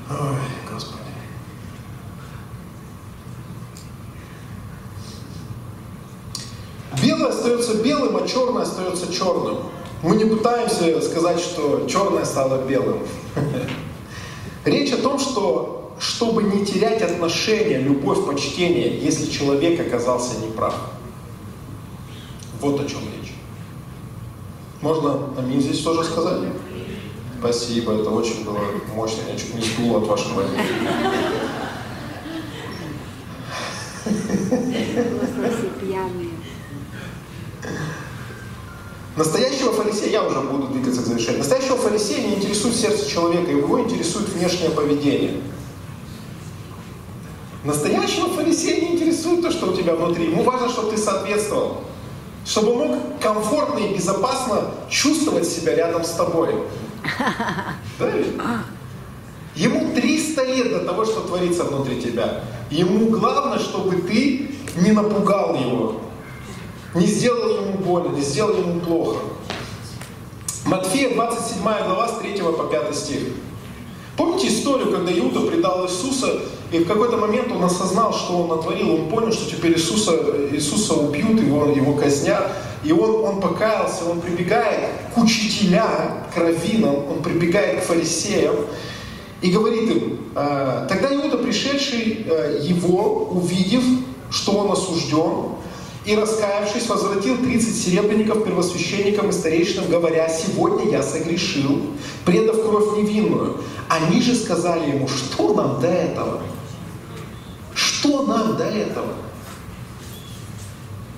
Ой, Белое остается белым, а черное остается черным. Мы не пытаемся сказать, что черное стало белым. [laughs] Речь о том, что чтобы не терять отношения, любовь, почтение, если человек оказался неправ. Вот о чем речь. Можно аминь здесь тоже сказать? Спасибо, это очень было мощно, я чуть не сдул от вашего пьяные. Настоящего фарисея, я уже буду двигаться к завершению, настоящего фарисея не интересует сердце человека, его интересует внешнее поведение. Настоящего фарисея не интересует то, что у тебя внутри. Ему важно, чтобы ты соответствовал. Чтобы мог комфортно и безопасно чувствовать себя рядом с тобой. Да? Ему 300 лет до того, что творится внутри тебя. Ему главное, чтобы ты не напугал его не сделал ему больно, не сделал ему плохо. Матфея 27 глава с 3 по 5 стих. Помните историю, когда Иуда предал Иисуса, и в какой-то момент он осознал, что он натворил, он понял, что теперь Иисуса, Иисуса убьют, его, его казнят, и он, он покаялся, он прибегает к учителям, к раввинам, он прибегает к фарисеям, и говорит им, «Э, тогда Иуда, пришедший э, его, увидев, что он осужден, и, раскаявшись, возвратил 30 серебряников первосвященникам и старейшинам, говоря, «Сегодня я согрешил, предав кровь невинную». Они же сказали ему, что нам до этого? Что нам до этого?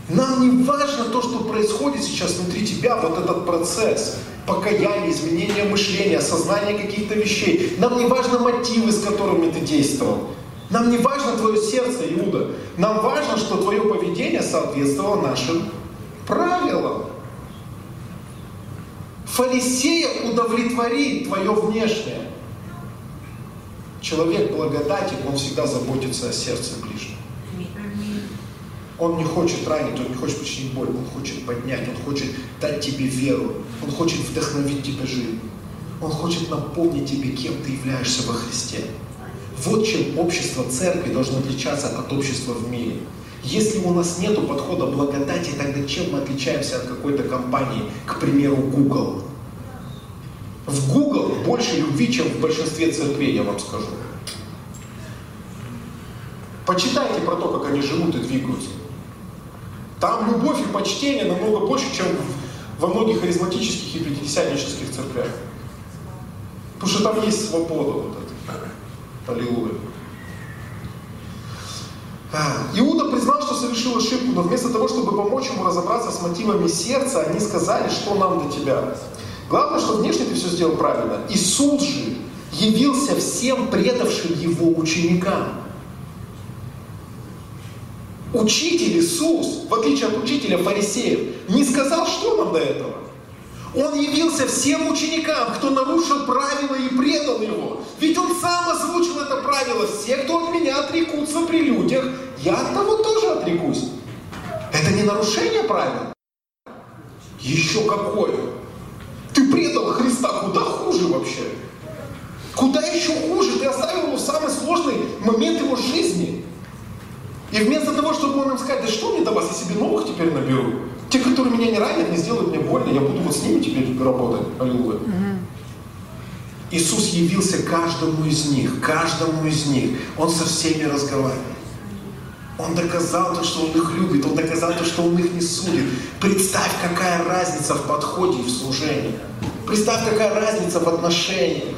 Нам не важно то, что происходит сейчас внутри тебя, вот этот процесс покаяния, изменения мышления, осознания каких-то вещей. Нам не важно мотивы, с которыми ты действовал. Нам не важно твое сердце, Иуда. Нам важно, что твое поведение соответствовало нашим правилам. Фарисея удовлетворит твое внешнее. Человек благодати, он всегда заботится о сердце ближнего. Он не хочет ранить, он не хочет причинить боль, он хочет поднять, он хочет дать тебе веру, он хочет вдохновить тебя жизнь. Он хочет напомнить тебе, кем ты являешься во Христе. Вот чем общество церкви должно отличаться от общества в мире. Если у нас нет подхода благодати, тогда чем мы отличаемся от какой-то компании, к примеру, Google? В Google больше любви, чем в большинстве церквей, я вам скажу. Почитайте про то, как они живут и двигаются. Там любовь и почтение намного больше, чем во многих харизматических и пятидесятнических церквях. Потому что там есть свобода вот эта. Аллилуйя. А, Иуда признал, что совершил ошибку, но вместо того, чтобы помочь ему разобраться с мотивами сердца, они сказали, что нам до тебя. Главное, что внешне ты все сделал правильно. Иисус же явился всем предавшим его ученикам. Учитель Иисус, в отличие от учителя фарисеев, не сказал, что нам до этого. Он явился всем ученикам, кто нарушил правила и предал его. Ведь он сам озвучил это правило. Все, кто от меня отрекутся при людях, я от того тоже отрекусь. Это не нарушение правил? Еще какое? Ты предал Христа куда хуже вообще. Куда еще хуже? Ты оставил его в самый сложный момент его жизни. И вместо того, чтобы он им сказать, да что мне до вас, я себе новых теперь наберу. Те, которые меня не ранят, не сделают мне больно, я буду вот с ними теперь работать. Аллилуйя. Иисус явился каждому из них, каждому из них. Он со всеми разговаривал. Он доказал то, что Он их любит, Он доказал то, что Он их не судит. Представь, какая разница в подходе и в служении. Представь, какая разница в отношениях.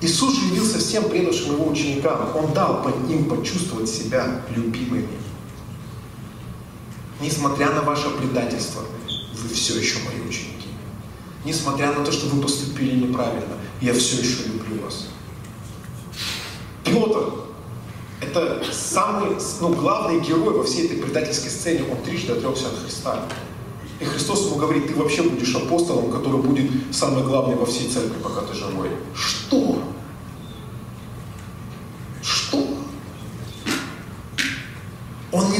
Иисус же явился всем предавшим Его ученикам. Он дал им почувствовать себя любимыми. Несмотря на ваше предательство, вы все еще мои ученики. Несмотря на то, что вы поступили неправильно, я все еще люблю вас. Петр – это самый ну, главный герой во всей этой предательской сцене. Он трижды отрекся от Христа. И Христос ему говорит, ты вообще будешь апостолом, который будет самый главный во всей церкви, пока ты живой. Что?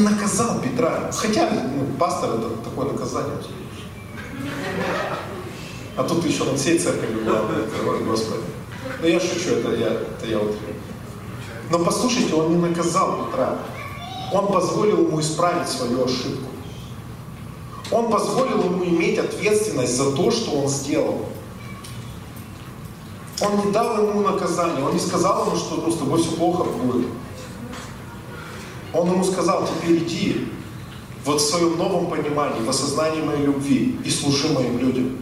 Он не наказал Петра. Хотя ну, пастор это такое наказание. А тут еще над всей церковью главное, Господи. Ну я шучу, это я, это я вот. Но послушайте, он не наказал Петра. Он позволил ему исправить свою ошибку. Он позволил ему иметь ответственность за то, что он сделал. Он не дал ему наказание, он не сказал ему, что ну, с тобой все плохо будет. Он ему сказал, теперь иди вот в своем новом понимании, в осознании моей любви и служи моим людям.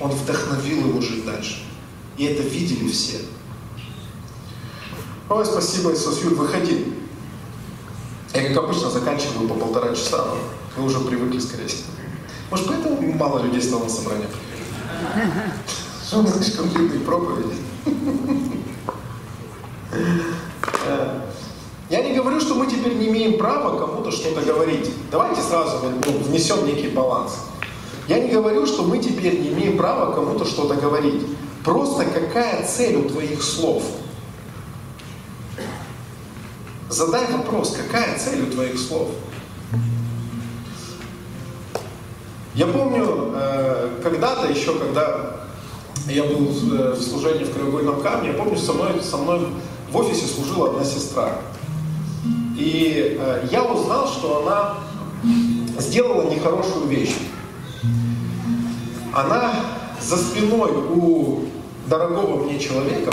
Он вдохновил его жить дальше. И это видели все. Ой, спасибо, Иисус Юр, выходи. Я, как обычно, заканчиваю по полтора часа, вы уже привыкли, скорее всего. Может, поэтому мало людей стало на собрание Что мы слишком длинные проповеди. [laughs] Я не говорю, что мы теперь не имеем права кому-то что-то говорить. Давайте сразу ну, внесем некий баланс. Я не говорю, что мы теперь не имеем права кому-то что-то говорить. Просто какая цель у твоих слов? Задай вопрос, какая цель у твоих слов? Я помню, э, когда-то еще, когда я был э, в служении в Краеугольном камне, я помню, со мной, со мной в офисе служила одна сестра. И э, я узнал, что она сделала нехорошую вещь. Она за спиной у дорогого мне человека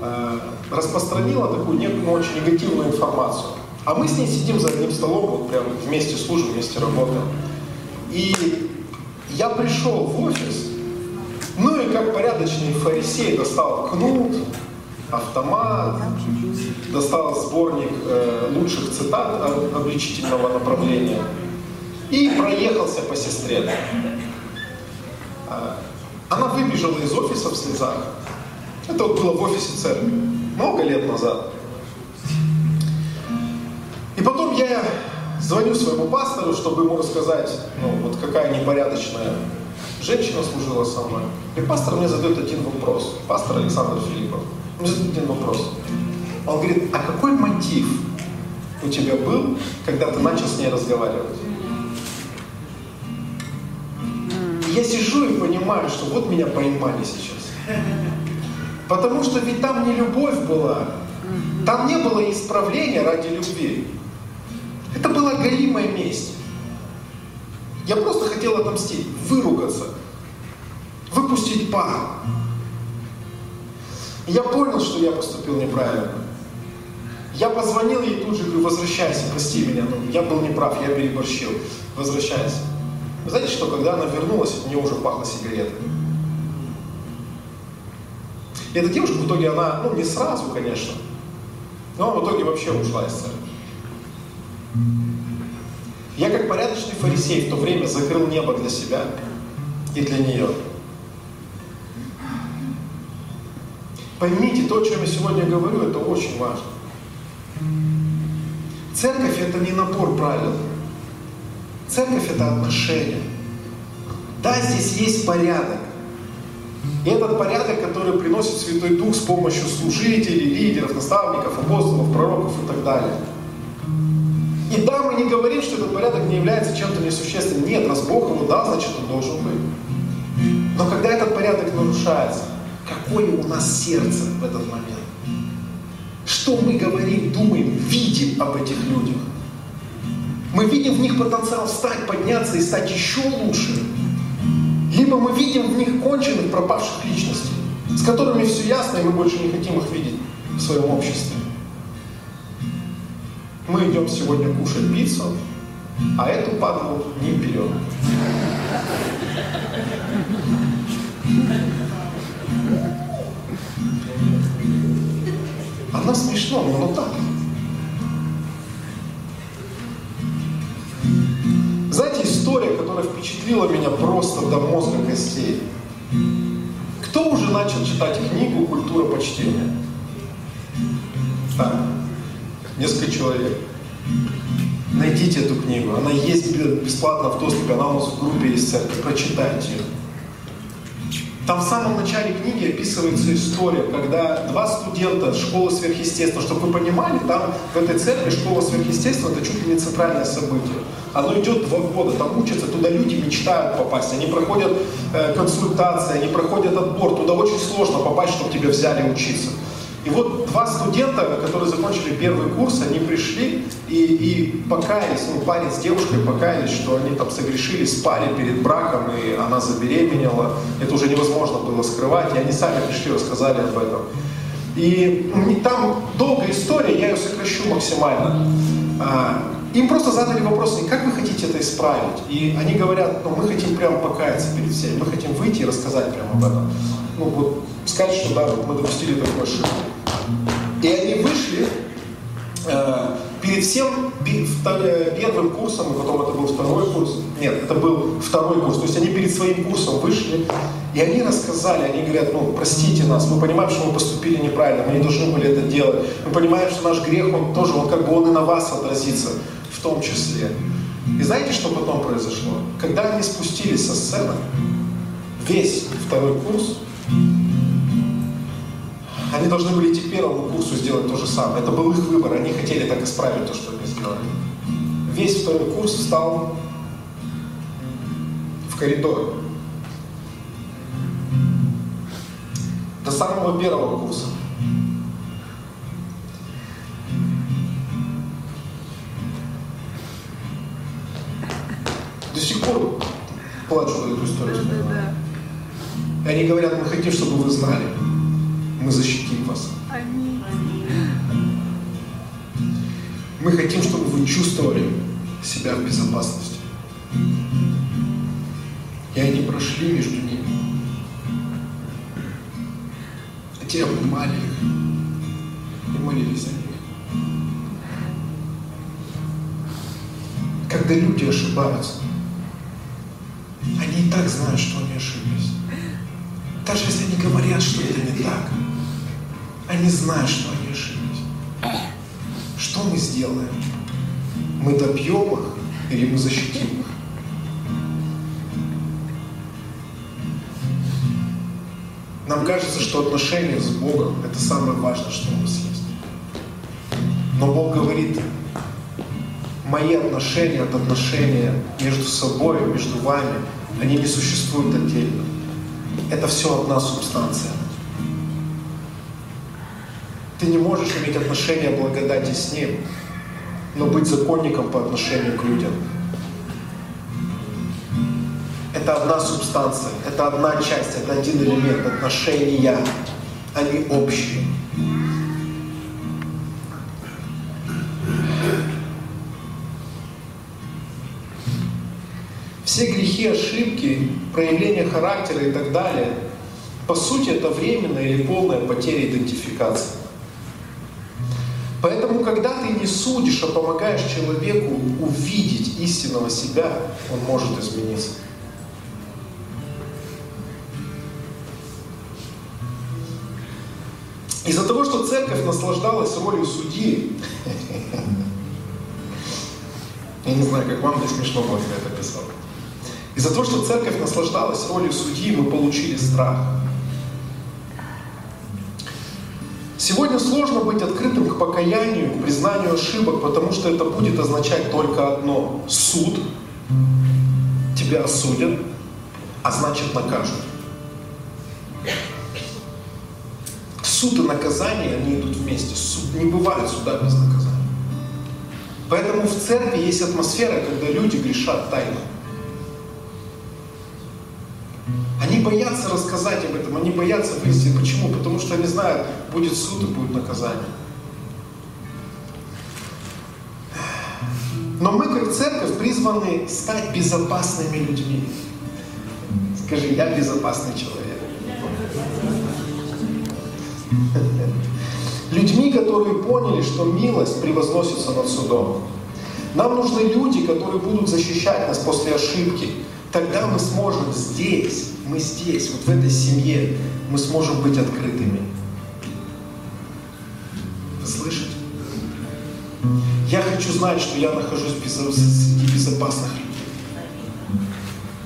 э, распространила такую некую очень негативную информацию. А мы с ней сидим за одним столом, вот прям вместе служим, вместе работаем. И я пришел в офис, ну и как порядочный фарисей достал кнут, автомат, достал сборник э, лучших цитат обличительного направления и проехался по сестре. А, она выбежала из офиса в слезах. Это вот было в офисе церкви, много лет назад. И потом я звоню своему пастору, чтобы ему рассказать, ну, вот какая непорядочная женщина служила со мной. И пастор мне задает один вопрос. Пастор Александр Филиппов. Мне задает один вопрос. Он говорит, а какой мотив у тебя был, когда ты начал с ней разговаривать? Я сижу и понимаю, что вот меня поймали сейчас. Потому что ведь там не любовь была, там не было исправления ради любви. Это была горимая месть. Я просто хотел отомстить, выругаться, выпустить пар. я понял, что я поступил неправильно. Я позвонил ей тут же, говорю, возвращайся, прости меня, ну, я был неправ, я переборщил, возвращайся. Вы знаете, что когда она вернулась, от нее уже пахло сигаретой. И эта девушка в итоге, она, ну не сразу, конечно, но в итоге вообще ушла из церкви. Я как порядочный фарисей в то время закрыл небо для себя и для нее. Поймите, то, о чем я сегодня говорю, это очень важно. Церковь это не набор правил. Церковь это отношения. Да, здесь есть порядок. И этот порядок, который приносит Святой Дух с помощью служителей, лидеров, наставников, апостолов, пророков и так далее. И да, мы не говорим, что этот порядок не является чем-то несущественным. Нет, раз Бог его дал, значит он должен быть. Но когда этот порядок нарушается, какое у нас сердце в этот момент? Что мы говорим, думаем, видим об этих людях? Мы видим в них потенциал встать, подняться и стать еще лучше. Либо мы видим в них конченых, пропавших личностей, с которыми все ясно, и мы больше не хотим их видеть в своем обществе. Мы идем сегодня кушать пиццу, а эту падлу не берем. Она смешно, но оно так. Знаете, история, которая впечатлила меня просто до мозга костей. Кто уже начал читать книгу «Культура почтения»? Так, несколько человек. Найдите эту книгу. Она есть бесплатно в доступе, она у нас в группе есть. Прочитайте ее. Там в самом начале книги описывается история, когда два студента школы сверхъестественного, чтобы вы понимали, там в этой церкви школа сверхъестественного это чуть ли не центральное событие. Оно идет два года, там учатся, туда люди мечтают попасть, они проходят э, консультации, они проходят отбор, туда очень сложно попасть, чтобы тебя взяли учиться. И вот два студента, которые закончили первый курс, они пришли и, и покаялись, ну, парень с девушкой покаялись, что они там согрешили, спали перед браком, и она забеременела. Это уже невозможно было скрывать, и они сами пришли, рассказали об этом. И там долгая история, я ее сокращу максимально. А, им просто задали вопрос, как вы хотите это исправить? И они говорят, ну мы хотим прямо покаяться перед всеми, мы хотим выйти и рассказать прямо об этом. Ну вот сказать, что да, мы допустили такую ошибку. И они вышли э, перед всем э, первым курсом, и потом это был второй курс. Нет, это был второй курс. То есть они перед своим курсом вышли, и они рассказали, они говорят, ну, простите нас, мы понимаем, что мы поступили неправильно, мы не должны были это делать. Мы понимаем, что наш грех, он тоже, он как бы он и на вас отразится в том числе. И знаете, что потом произошло? Когда они спустились со сцены, весь второй курс они должны были идти к первому курсу сделать то же самое. Это был их выбор. Они хотели так исправить то, что они сделали. Весь второй курс встал в коридор. До самого первого курса. До сих пор плачу эту историю. И они говорят, мы хотим, чтобы вы знали мы защитим вас. Мы хотим, чтобы вы чувствовали себя в безопасности. И они прошли между ними. А те обнимали их и молились о них. Когда люди ошибаются, они и так знают, что они ошиблись. Даже если они говорят, что это не так, они знают, что они ошиблись. Что мы сделаем? Мы добьем их или мы защитим их? Нам кажется, что отношения с Богом – это самое важное, что у нас есть. Но Бог говорит, мои отношения – это отношения между собой, между вами, они не существуют отдельно. Это все одна субстанция. Ты не можешь иметь отношения благодати с Ним, но быть законником по отношению к людям. Это одна субстанция, это одна часть, это один элемент отношения. Они общие. все грехи, ошибки, проявления характера и так далее, по сути, это временная или полная потеря идентификации. Ты не судишь, а помогаешь человеку увидеть истинного себя, он может измениться. Из-за того, что церковь наслаждалась ролью судьи, [laughs] я не знаю, как вам, мне смешно было, когда это писал. Из-за того, что церковь наслаждалась ролью судьи, мы получили страх. Сегодня сложно быть открытым к покаянию, к признанию ошибок, потому что это будет означать только одно – суд. Тебя осудят, а значит накажут. Суд и наказание, они идут вместе. Суд, не бывает суда без наказания. Поэтому в церкви есть атмосфера, когда люди грешат тайно. Они боятся рассказать об этом, они боятся вывести. Почему? Потому что они знают, будет суд и будет наказание. Но мы, как церковь, призваны стать безопасными людьми. Скажи, я безопасный человек. Людьми, которые поняли, что милость превозносится над судом. Нам нужны люди, которые будут защищать нас после ошибки, тогда мы сможем здесь, мы здесь, вот в этой семье, мы сможем быть открытыми. Вы слышите? Я хочу знать, что я нахожусь среди безопасных людей,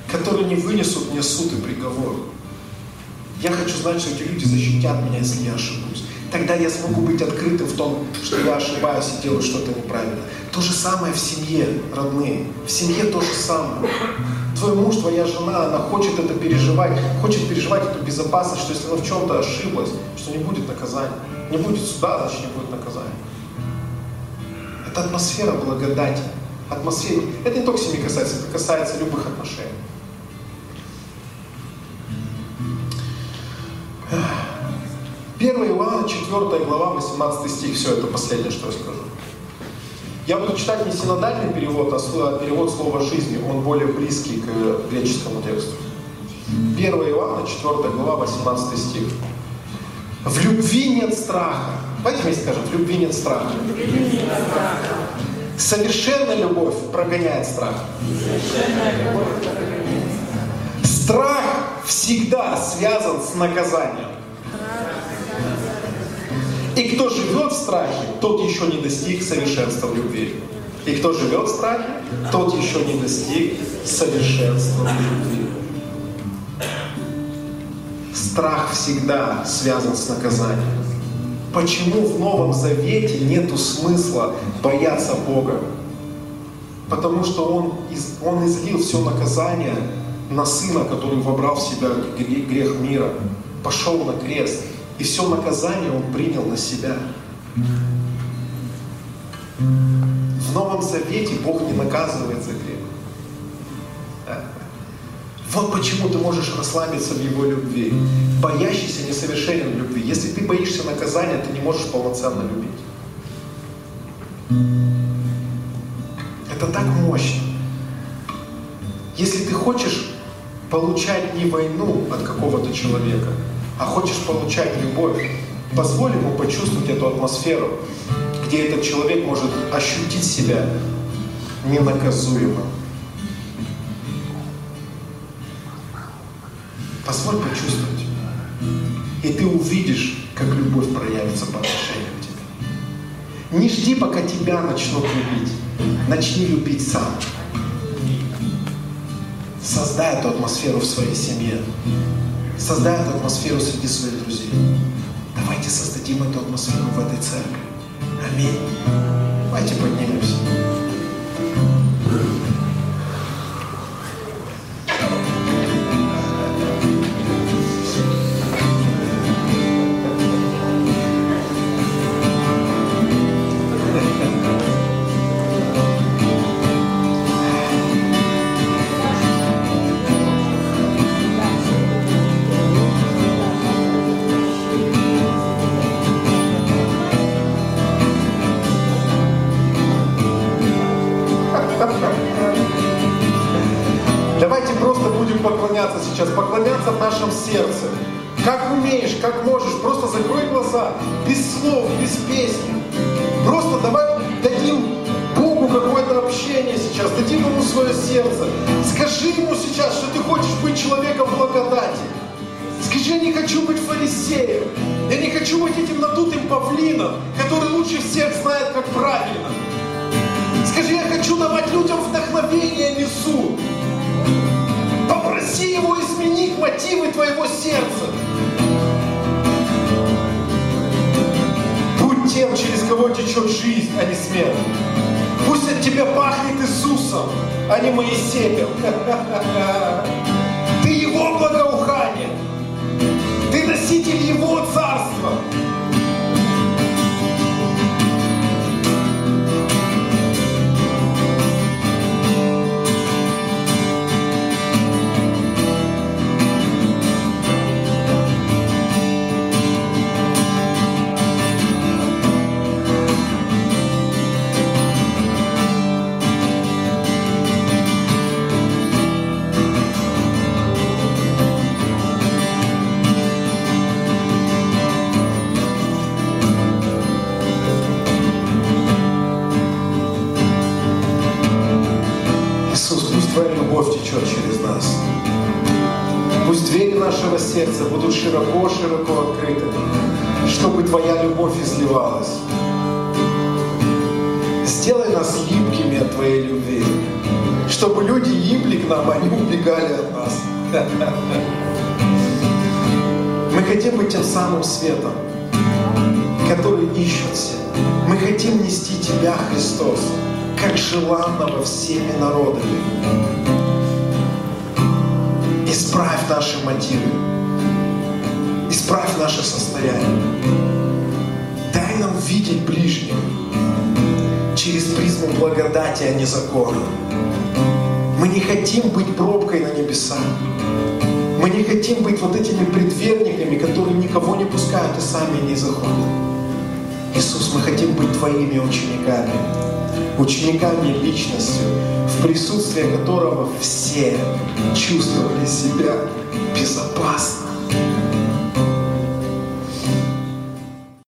которые не вынесут мне суд и приговор. Я хочу знать, что эти люди защитят меня, если я ошибусь. Тогда я смогу быть открытым в том, что я ошибаюсь и делаю что-то неправильно. То же самое в семье, родные. В семье то же самое твой муж, твоя жена, она хочет это переживать, хочет переживать эту безопасность, что если она в чем-то ошиблась, что не будет наказания. Не будет суда, значит не будет наказания. Это атмосфера благодати. Атмосфера. Это не только семьи касается, это касается любых отношений. Первая Иоанна, 4 глава, 18 стих. Все, это последнее, что я скажу. Я буду читать не синодальный перевод, а перевод слова жизни. Он более близкий к греческому тексту. 1 Иоанна, 4 глава, 18 стих. В любви нет страха. Давайте вместе скажем, в любви нет страха. Совершенная любовь прогоняет страх. Страх всегда связан с наказанием. И кто живет в страхе, тот еще не достиг совершенства в любви. И кто живет в страхе, тот еще не достиг совершенства в любви. Страх всегда связан с наказанием. Почему в Новом Завете нету смысла бояться Бога? Потому что Он, он излил все наказание на Сына, который вобрал в себя грех мира, пошел на крест – и все наказание он принял на себя. В Новом Завете Бог не наказывает за грех. Вот почему ты можешь расслабиться в Его любви. Боящийся несовершенен любви. Если ты боишься наказания, ты не можешь полноценно любить. Это так мощно. Если ты хочешь получать не войну от какого-то человека, а хочешь получать любовь, позволь ему почувствовать эту атмосферу, где этот человек может ощутить себя ненаказуемым. Позволь почувствовать. И ты увидишь, как любовь проявится по отношению к тебе. Не жди, пока тебя начнут любить. Начни любить сам. Создай эту атмосферу в своей семье. Создай эту атмосферу среди своих друзей. Давайте создадим эту атмосферу в этой церкви. Аминь. Давайте поднимемся. Без слов, без песни. Просто давай дадим Богу какое-то общение сейчас, дадим Ему свое сердце. Скажи Ему сейчас, что ты хочешь быть человеком благодати. Скажи, я не хочу быть фарисеем. Я не хочу быть этим надутым павлином, который лучше всех знает, как правильно. Скажи, я хочу давать людям вдохновение, несу. Попроси Его изменить мотивы твоего сердца. Смерть. Пусть от тебя пахнет Иисусом, а не Моисеем. Ты Его благоухание. Ты носитель Его царства. Течет через нас. Пусть двери нашего сердца будут широко-широко открыты, чтобы Твоя любовь изливалась. Сделай нас липкими от Твоей любви, чтобы люди липли к нам, а не убегали от нас. Мы хотим быть тем самым светом, который ищут все. Мы хотим нести Тебя, Христос, как желанного всеми народами. Исправь наши мотивы. Исправь наше состояние. Дай нам видеть ближних через призму благодати, а не закона. Мы не хотим быть пробкой на небеса. Мы не хотим быть вот этими предверниками, которые никого не пускают и сами не заходят. Иисус, мы хотим быть Твоими учениками, учениками личностью, в присутствии которого все чувствовали себя безопасно.